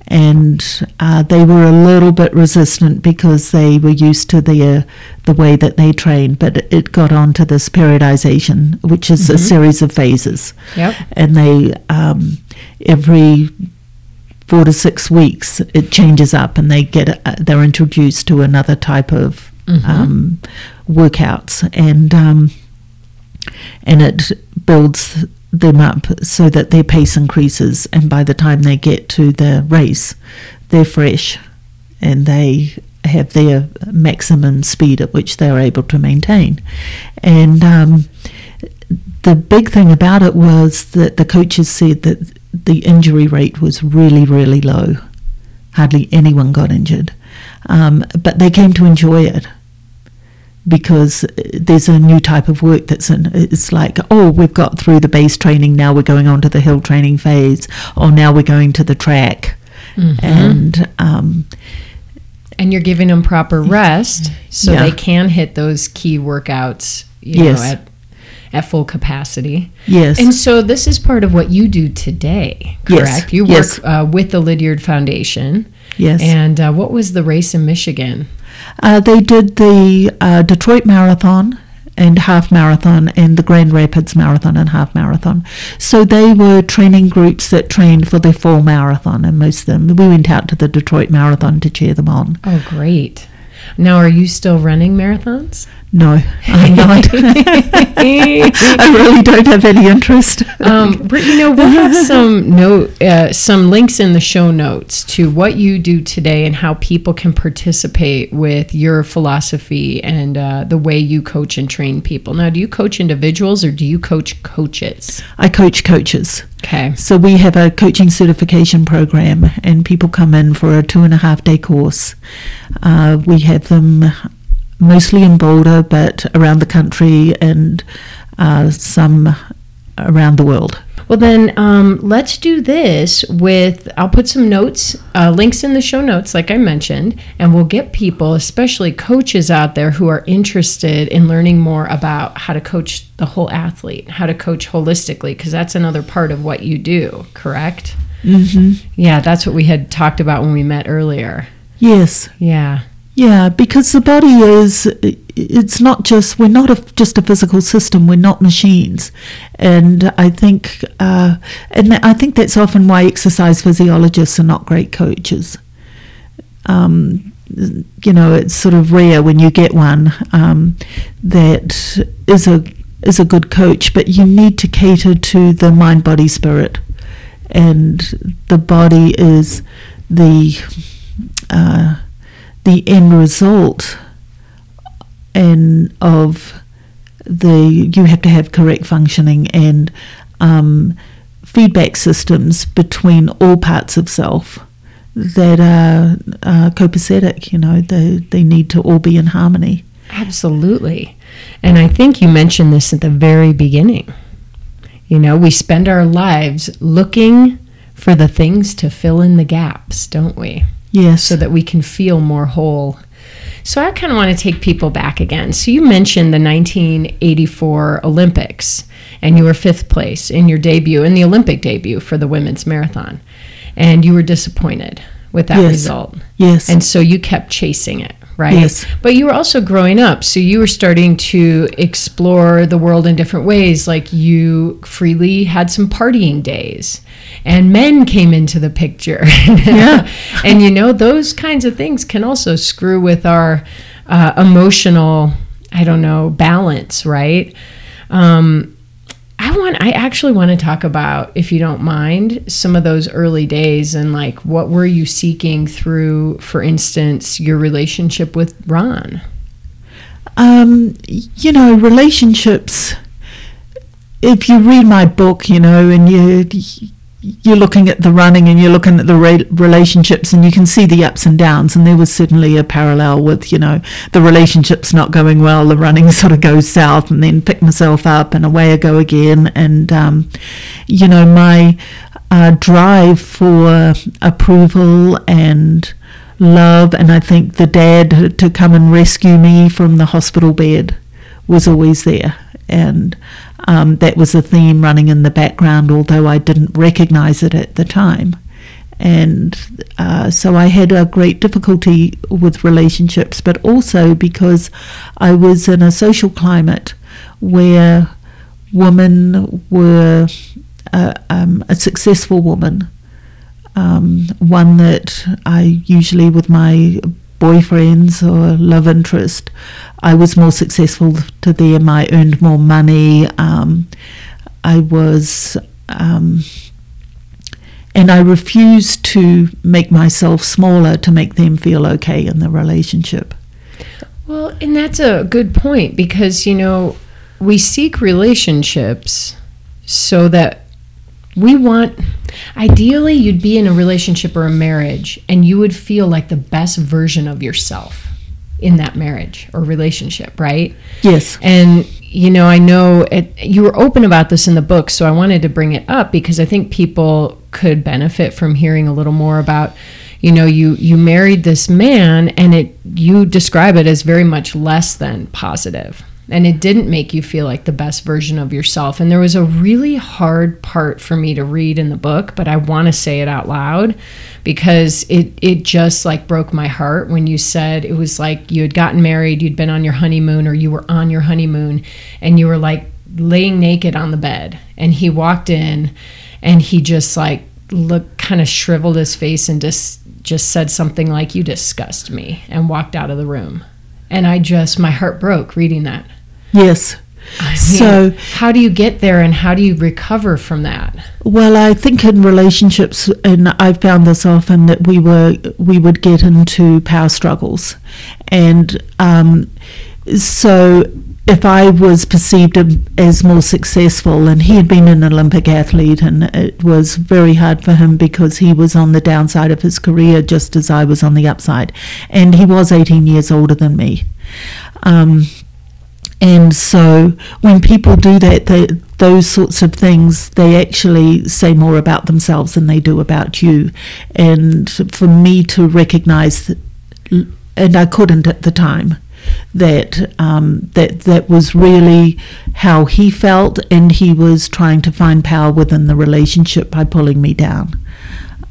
And uh, they were a little bit resistant because they were used to the the way that they train, but it got onto this periodization, which is mm-hmm. a series of phases. Yep. And they um, every four to six weeks it changes up, and they get uh, they're introduced to another type of mm-hmm. um, workouts, and um, and it builds them up so that their pace increases, and by the time they get to the race, they're fresh and they have their maximum speed at which they're able to maintain. And um, the big thing about it was that the coaches said that the injury rate was really, really low. Hardly anyone got injured. Um, but they came to enjoy it because there's a new type of work that's in. It's like, oh, we've got through the base training, now we're going on to the hill training phase, or now we're going to the track. Mm-hmm. And, um, and you're giving them proper rest so yeah. they can hit those key workouts, you yes. know, at at full capacity. Yes. And so this is part of what you do today, correct? Yes. You work yes. uh, with the Lydiard Foundation. Yes. And uh, what was the race in Michigan? Uh, they did the uh, Detroit Marathon and half marathon and the Grand Rapids Marathon and half marathon. So they were training groups that trained for the full marathon, and most of them. We went out to the Detroit Marathon to cheer them on. Oh, great. Now, are you still running marathons? No, I'm not. I really don't have any interest. Um, but you know, we'll have some note, uh, some links in the show notes to what you do today and how people can participate with your philosophy and uh, the way you coach and train people. Now, do you coach individuals or do you coach coaches? I coach coaches. Okay. So we have a coaching certification program, and people come in for a two and a half day course. Uh, we have them mostly in Boulder, but around the country and uh, some around the world. Well, then um, let's do this with. I'll put some notes, uh, links in the show notes, like I mentioned, and we'll get people, especially coaches out there who are interested in learning more about how to coach the whole athlete, how to coach holistically, because that's another part of what you do, correct? Mm-hmm. Yeah, that's what we had talked about when we met earlier. Yes. Yeah. Yeah, because the body is, it's not just, we're not a, just a physical system, we're not machines. And I think, uh, and I think that's often why exercise physiologists are not great coaches. Um, you know, it's sort of rare when you get one um, that is a is a good coach, but you need to cater to the mind, body, spirit, and the body is the uh, the end result and of the you have to have correct functioning and um, feedback systems between all parts of self that are uh, copacetic. You know, they they need to all be in harmony. Absolutely, and I think you mentioned this at the very beginning. You know, we spend our lives looking for the things to fill in the gaps, don't we? Yes. So that we can feel more whole. So I kind of want to take people back again. So you mentioned the 1984 Olympics, and you were fifth place in your debut, in the Olympic debut for the women's marathon. And you were disappointed with that yes. result. Yes. And so you kept chasing it right? Yes. But you were also growing up, so you were starting to explore the world in different ways. Like you freely had some partying days, and men came into the picture. Yeah. and you know, those kinds of things can also screw with our uh, emotional, I don't know, balance, right? Um, I want I actually want to talk about if you don't mind some of those early days and like what were you seeking through for instance your relationship with Ron? Um, you know relationships if you read my book you know and you you're looking at the running and you're looking at the re- relationships and you can see the ups and downs and there was certainly a parallel with you know the relationships not going well the running sort of goes south and then pick myself up and away I go again. And um, you know my uh, drive for approval and love and I think the dad to come and rescue me from the hospital bed was always there and um, that was a theme running in the background, although I didn't recognize it at the time. And uh, so I had a great difficulty with relationships, but also because I was in a social climate where women were uh, um, a successful woman, um, one that I usually, with my boyfriends or love interest, I was more successful to them. I earned more money. Um, I was, um, and I refused to make myself smaller to make them feel okay in the relationship. Well, and that's a good point because, you know, we seek relationships so that we want ideally you'd be in a relationship or a marriage and you would feel like the best version of yourself in that marriage or relationship right? Yes. And you know i know it, you were open about this in the book so i wanted to bring it up because i think people could benefit from hearing a little more about you know you you married this man and it you describe it as very much less than positive and it didn't make you feel like the best version of yourself. And there was a really hard part for me to read in the book, but I want to say it out loud because it it just like broke my heart when you said it was like you had gotten married, you'd been on your honeymoon or you were on your honeymoon and you were like laying naked on the bed and he walked in and he just like looked kind of shriveled his face and just just said something like you disgust me and walked out of the room. And I just my heart broke reading that. Yes. I mean, so, how do you get there and how do you recover from that? Well, I think in relationships, and I've found this often that we were we would get into power struggles, and um, so if I was perceived as more successful, and he had been an Olympic athlete, and it was very hard for him because he was on the downside of his career just as I was on the upside, and he was 18 years older than me. Um, and so when people do that, they, those sorts of things, they actually say more about themselves than they do about you. And for me to recognize, and I couldn't at the time, that um, that that was really how he felt, and he was trying to find power within the relationship by pulling me down.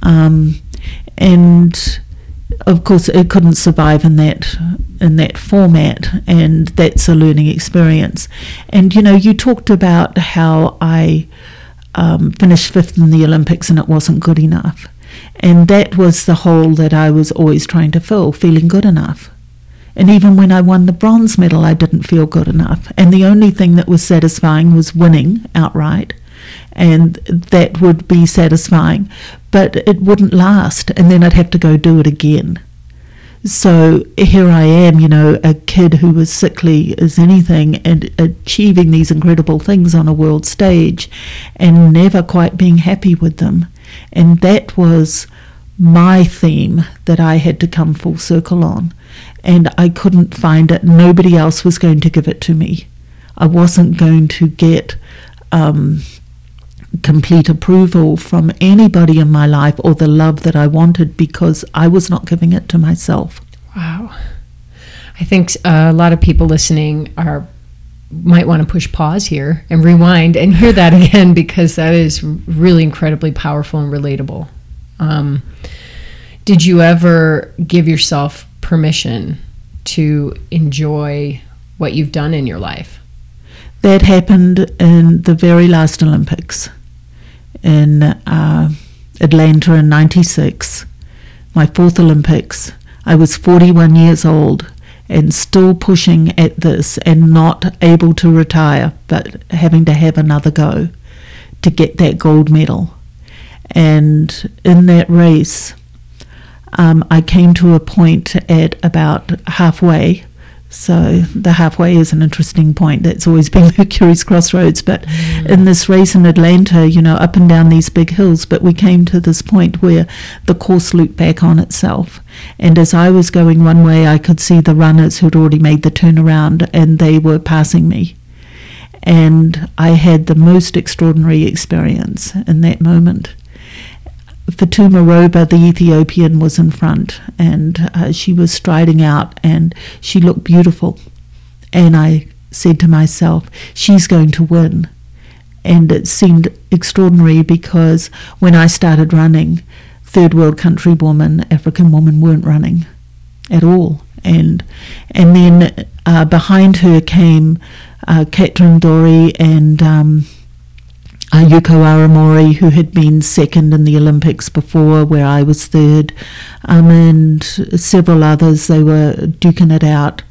Um, and of course, it couldn't survive in that in that format, and that's a learning experience. And you know, you talked about how I um, finished fifth in the Olympics and it wasn't good enough, and that was the hole that I was always trying to fill, feeling good enough. And even when I won the bronze medal, I didn't feel good enough. And the only thing that was satisfying was winning outright and that would be satisfying, but it wouldn't last, and then I'd have to go do it again. So here I am, you know, a kid who was sickly as anything and achieving these incredible things on a world stage and never quite being happy with them. And that was my theme that I had to come full circle on. And I couldn't find it. Nobody else was going to give it to me. I wasn't going to get um, complete approval from anybody in my life or the love that I wanted because I was not giving it to myself. Wow. I think a lot of people listening are might want to push pause here and rewind and hear that again because that is really incredibly powerful and relatable. Um, did you ever give yourself permission to enjoy what you've done in your life? That happened in the very last Olympics in uh, Atlanta in 96, my fourth Olympics. I was 41 years old, and still pushing at this and not able to retire, but having to have another go to get that gold medal. And in that race, um, I came to a point at about halfway so the halfway is an interesting point. That's always been Mercury's crossroads. But mm. in this race in Atlanta, you know, up and down these big hills, but we came to this point where the course looped back on itself. And as I was going one way, I could see the runners who'd already made the turnaround and they were passing me. And I had the most extraordinary experience in that moment. Fatuma Roba, the Ethiopian, was in front and uh, she was striding out and she looked beautiful. And I said to myself, she's going to win. And it seemed extraordinary because when I started running, third world country women, African women weren't running at all. And and then uh, behind her came uh, Katrin Dörre and um, Yuko Arimori, who had been second in the Olympics before, where I was third, um, and several others. They were duking it out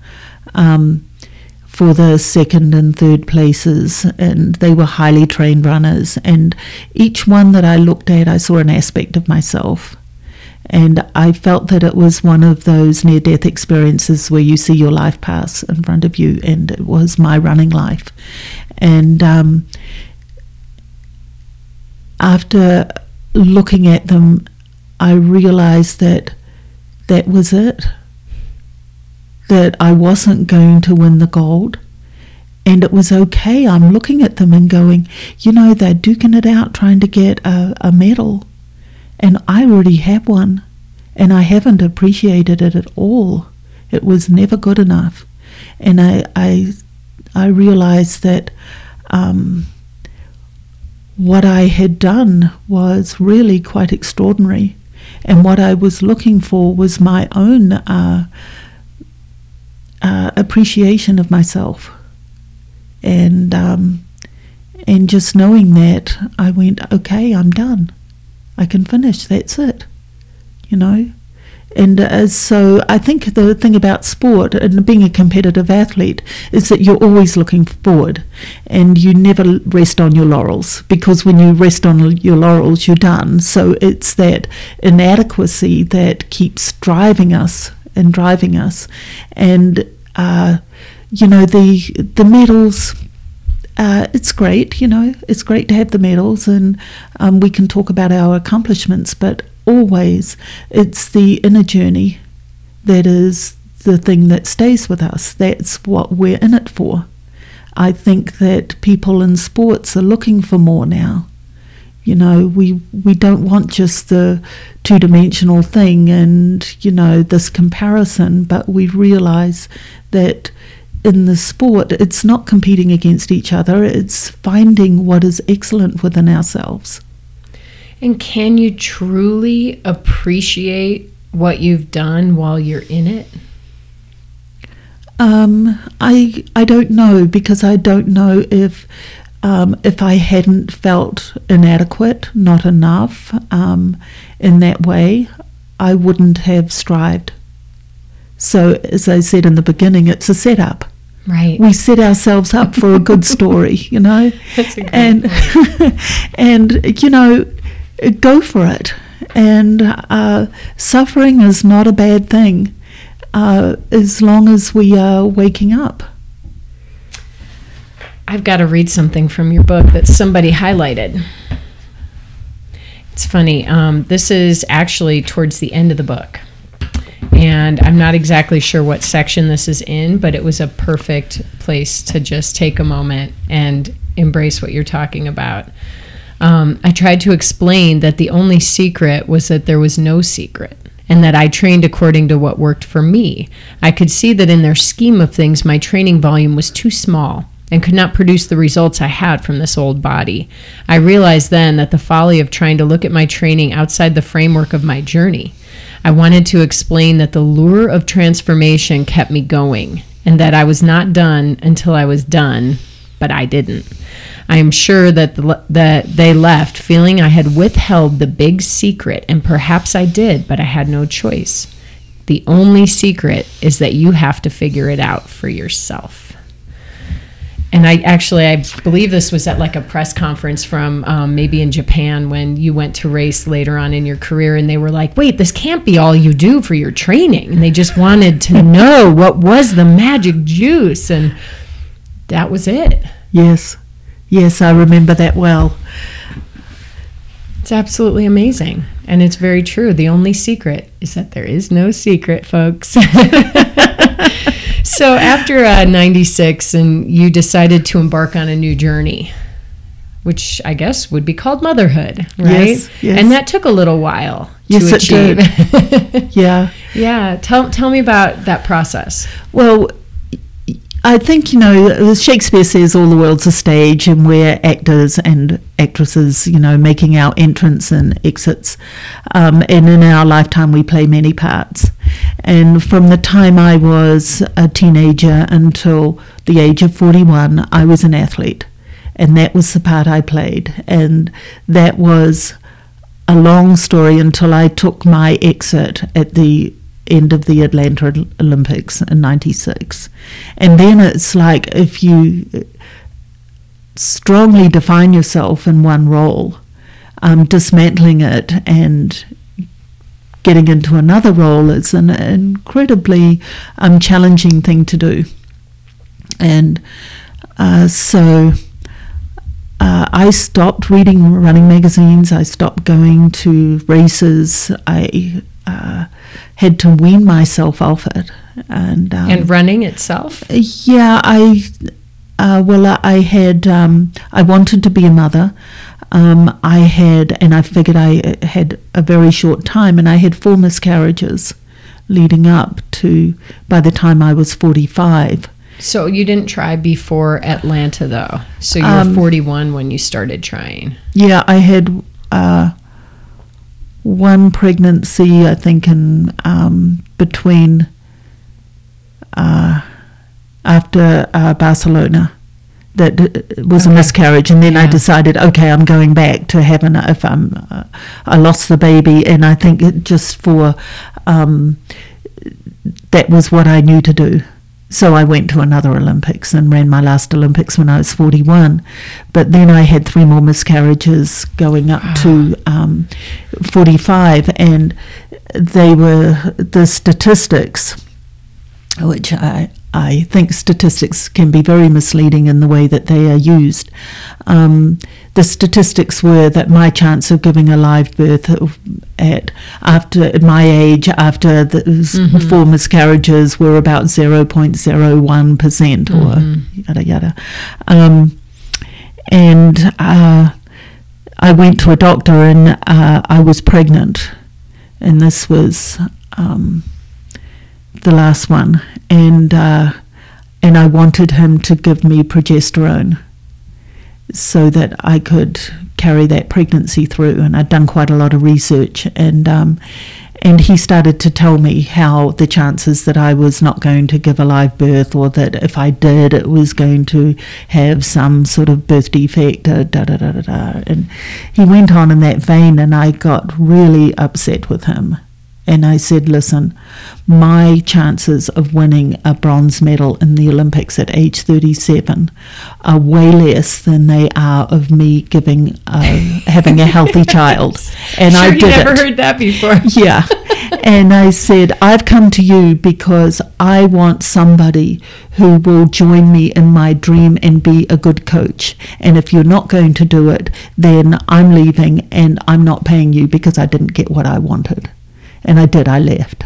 um, for the second and third places, and they were highly trained runners. And each one that I looked at, I saw an aspect of myself. And I felt that it was one of those near death experiences where you see your life pass in front of you, and it was my running life. And um, after looking at them, I realized that that was it. That I wasn't going to win the gold. And it was okay. I'm looking at them and going, you know, they're duking it out trying to get a, a medal. And I already have one. And I haven't appreciated it at all. It was never good enough. And I, I, I realized that um, what I had done was really quite extraordinary. And what I was looking for was my own uh, uh, appreciation of myself. And, um, and just knowing that, I went, okay, I'm done. I can finish. That's it. You know? And uh, so I think the thing about sport and being a competitive athlete is that you're always looking forward and you never rest on your laurels because when you rest on your laurels, you're done. So it's that inadequacy that keeps driving us and driving us. And, uh, you know, the, the medals. Uh, it's great, you know, it's great to have the medals and um, we can talk about our accomplishments, but always it's the inner journey that is the thing that stays with us. That's what we're in it for. I think that people in sports are looking for more now. You know, we we don't want just the two dimensional thing and, you know, this comparison, but we realize that in the sport it's not competing against each other, it's finding what is excellent within ourselves. And can you truly appreciate what you've done while you're in it? Um, I I don't know because I don't know if um, if I hadn't felt inadequate, not enough um, in that way, I wouldn't have strived. So, as I said in the beginning, it's a setup. Right. We set ourselves up for a good story, you know. That's a and and you know, go for it. And uh, suffering is not a bad thing uh, as long as we are waking up. I've got to read something from your book that somebody highlighted. It's funny. Um, this is actually towards the end of the book. And I'm not exactly sure what section this is in, but it was a perfect place to just take a moment and embrace what you're talking about um, I tried to explain that the only secret was that there was no secret and that I trained according to what worked for me. I could see that in their scheme of things, my training volume was too small and could not produce the results I had from this old body. I realized then that the folly of trying to look at my training outside the framework of my journey. I wanted to explain that the lure of transformation kept me going and that I was not done until I was done, but I didn't. I am sure that the, that they left feeling I had withheld the big secret, and perhaps I did, but I had no choice. The only secret is that you have to figure it out for yourself. And I actually, I believe this was at like a press conference from um, maybe in Japan when you went to race later on in your career, and they were like, "Wait, this can't be all you do for your training." And they just wanted to know what was the magic juice, and that was it. Yes, yes, I remember that well. It's absolutely amazing. And it's very true. The only secret is that there is no secret, folks. so after uh, 96, and you decided to embark on a new journey, which I guess would be called motherhood, right? Yes, yes. And that took a little while Yes, to it did. achieve. Yeah. yeah. Tell, tell me about that process. Well, I think, you know, Shakespeare says all the world's a stage and we're actors and actresses, you know, making our entrance and exits. Um, and in our lifetime, we play many parts. And from the time I was a teenager until the age of 41, I was an athlete. And that was the part I played. And that was a long story until I took my exit at the end of the Atlanta Olympics in 96. And then it's like if you strongly define yourself in one role, um, dismantling it and getting into another role is an incredibly um, challenging thing to do. And uh, so uh, I stopped reading running magazines. I stopped going to races. I uh, had to wean myself off it. And, um, And running itself? yeah, I uh, well, I- I had um, I wanted to be a mother. Um, I had, and I figured I uh, had a very short time, and I had four miscarriages leading up to by the time I was forty-five. So you didn't try before Atlanta, though. So you were Um, 41 when you started trying. Yeah, I had uh, one pregnancy, I think, in um, between uh, after uh, Barcelona. That uh, was a miscarriage, and then I decided, okay, I'm going back to have an. If I'm, uh, I lost the baby, and I think it just for um, that was what I knew to do. So I went to another Olympics and ran my last Olympics when I was 41. But then I had three more miscarriages going up to um, 45, and they were the statistics, which I, I think statistics can be very misleading in the way that they are used. Um, the statistics were that my chance of giving a live birth at after my age after the four miscarriages were about 0.01 percent or yada yada. Um, and uh, I went to a doctor and uh, I was pregnant. And this was um, the last one and uh, and I wanted him to give me progesterone so that I could carry that pregnancy through. And I'd done quite a lot of research, and um, and he started to tell me how the chances that I was not going to give a live birth, or that if I did, it was going to have some sort of birth defect. Uh, da da da da da. And he went on in that vein, and I got really upset with him. And I said, listen, my chances of winning a bronze medal in the Olympics at age 37 are way less than they are of me giving uh, having a healthy child. And sure I did never it. heard that before. Yeah. And I said, I've come to you because I want somebody who will join me in my dream and be a good coach. And if you're not going to do it, then I'm leaving and I'm not paying you because I didn't get what I wanted. And I did, I left.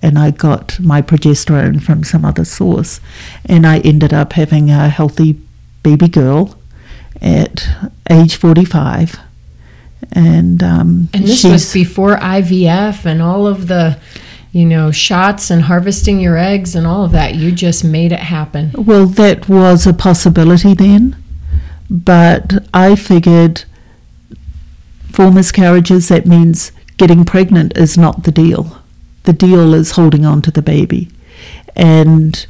And I got my progesterone from some other source. And I ended up having a healthy baby girl at age 45. And, um, And this was before IVF and all of the, you know, shots and harvesting your eggs and all of that. You just made it happen. Well, that was a possibility then, but I figured four miscarriages, that means getting pregnant is not the deal. The deal is holding on to the baby. And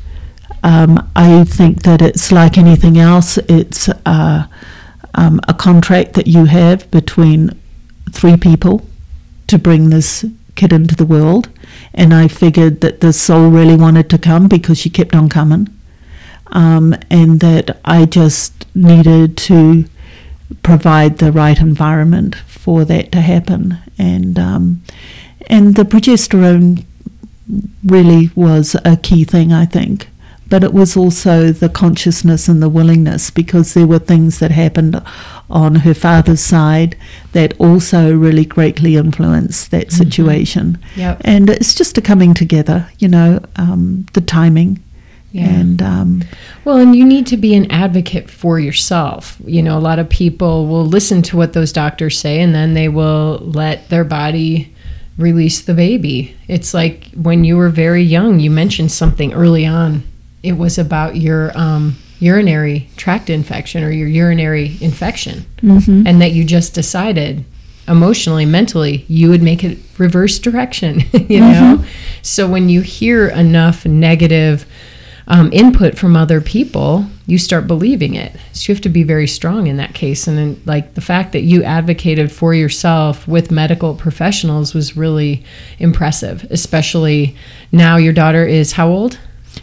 um, I think that it's like anything else, it's uh, um, a contract that you have between three people to bring this kid into the world. And I figured that the soul really wanted to come because she kept on coming. Um, and that I just needed to provide the right environment for that to happen. And um, and the progesterone really was a key thing, I think. But it was also the consciousness and the willingness because there were things that happened on her father's side that also really greatly influenced that Mm-hmm. situation. Yep. And it's just a coming together, you know, um, the timing. Yeah. And um, Well, and you need to be an advocate for yourself. You know, a lot of people will listen to what those doctors say and then they will let their body release the baby. It's like when you were very young, you mentioned something early on. It was about your um, urinary tract infection or your urinary infection, and that you just decided emotionally, mentally, you would make it reverse direction, you know? So when you hear enough negative um, input from other people, you start believing it. So you have to be very strong in that case. And then, like the fact that you advocated for yourself with medical professionals was really impressive, especially now your daughter is how old?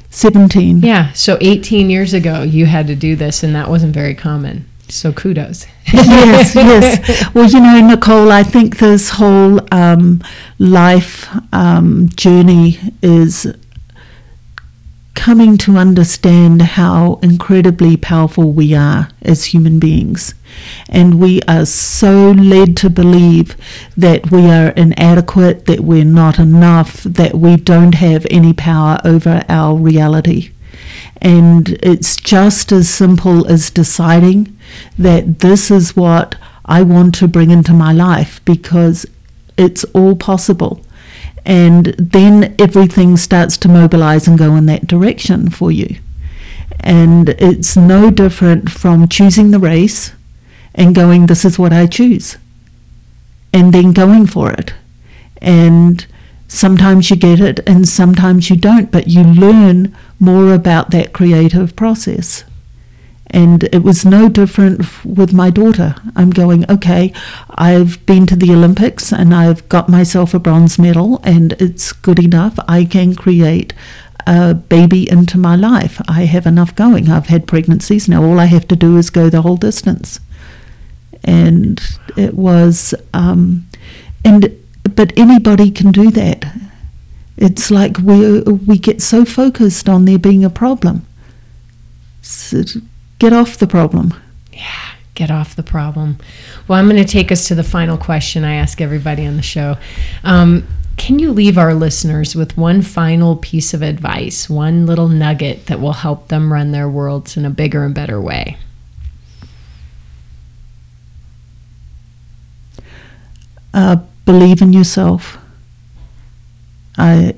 17. Yeah. So 18 years ago, you had to do this, and that wasn't very common. So kudos. yes, yes. Well, you know, Nicole, I think this whole um, life um, journey is coming to understand how incredibly powerful we are as human beings. And we are so led to believe that we are inadequate, that we're not enough, that we don't have any power over our reality. And it's just as simple as deciding that this is what I want to bring into my life because it's all possible. And then everything starts to mobilize and go in that direction for you. And it's no different from choosing the race and going, This is what I choose. And then going for it. And sometimes you get it and sometimes you don't, but you learn more about that creative process. And it was no different f- with my daughter. I'm going, okay, I've been to the Olympics and I've got myself a bronze medal, and it's good enough. I can create a baby into my life. I have enough going. I've had pregnancies. Now all I have to do is go the whole distance. And it was, um, and but anybody can do that. It's like we we get so focused on there being a problem. So get off the problem. Yeah, get off the problem. Well, I'm going to take us to the final question I ask everybody on the show. Um, can you leave our listeners with one final piece of advice, one little nugget that will help them run their worlds in a bigger and better way? Uh, believe in yourself. I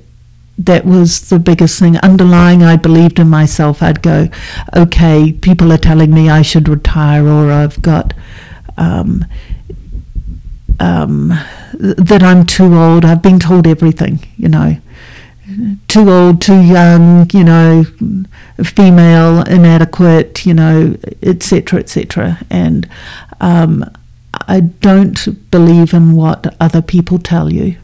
that was the biggest thing. Underlying, I believed in myself. I'd go, okay, people are telling me I should retire, or I've got um, um, th- that I'm too old. I've been told everything, you know. Too old, too young, you know, female, inadequate, you know, etc., etc. And um, I don't believe in what other people tell you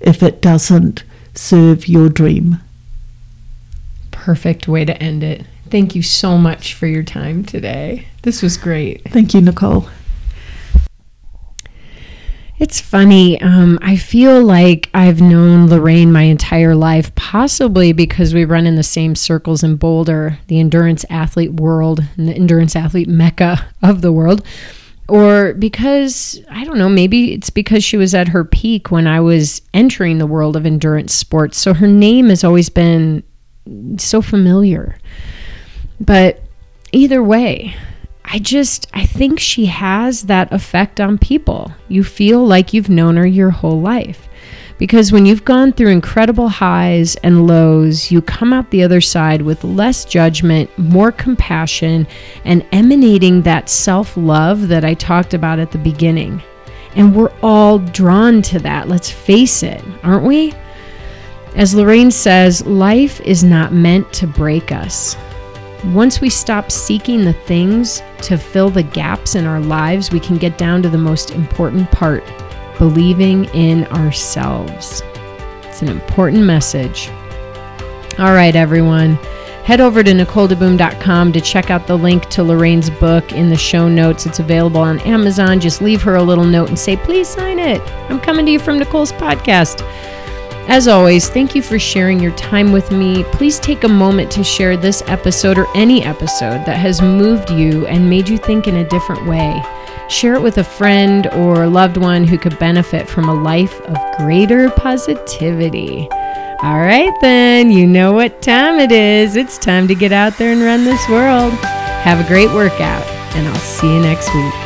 if it doesn't serve your dream. Perfect way to end it. Thank you so much for your time today. This was great. Thank you, Nicole. It's funny. Um, I feel like I've known Lorraine my entire life, possibly because we run in the same circles in Boulder, the endurance athlete world, and the endurance athlete mecca of the world. Or because, I don't know, maybe it's because she was at her peak when I was entering the world of endurance sports. So her name has always been so familiar. But either way, I just I think she has that effect on people. You feel like you've known her your whole life. Because when you've gone through incredible highs and lows, you come out the other side with less judgment, more compassion, and emanating that self love that I talked about at the beginning. And we're all drawn to that, let's face it, aren't we? As Lorraine says, life is not meant to break us. Once we stop seeking the things to fill the gaps in our lives, we can get down to the most important part believing in ourselves. It's an important message. All right, everyone. Head over to NicoleDeBoom.com to check out the link to Lorraine's book in the show notes. It's available on Amazon. Just leave her a little note and say, please sign it. I'm coming to you from Nicole's podcast. As always, thank you for sharing your time with me. Please take a moment to share this episode or any episode that has moved you and made you think in a different way. Share it with a friend or loved one who could benefit from a life of greater positivity. All right, then, you know what time it is. It's time to get out there and run this world. Have a great workout, and I'll see you next week.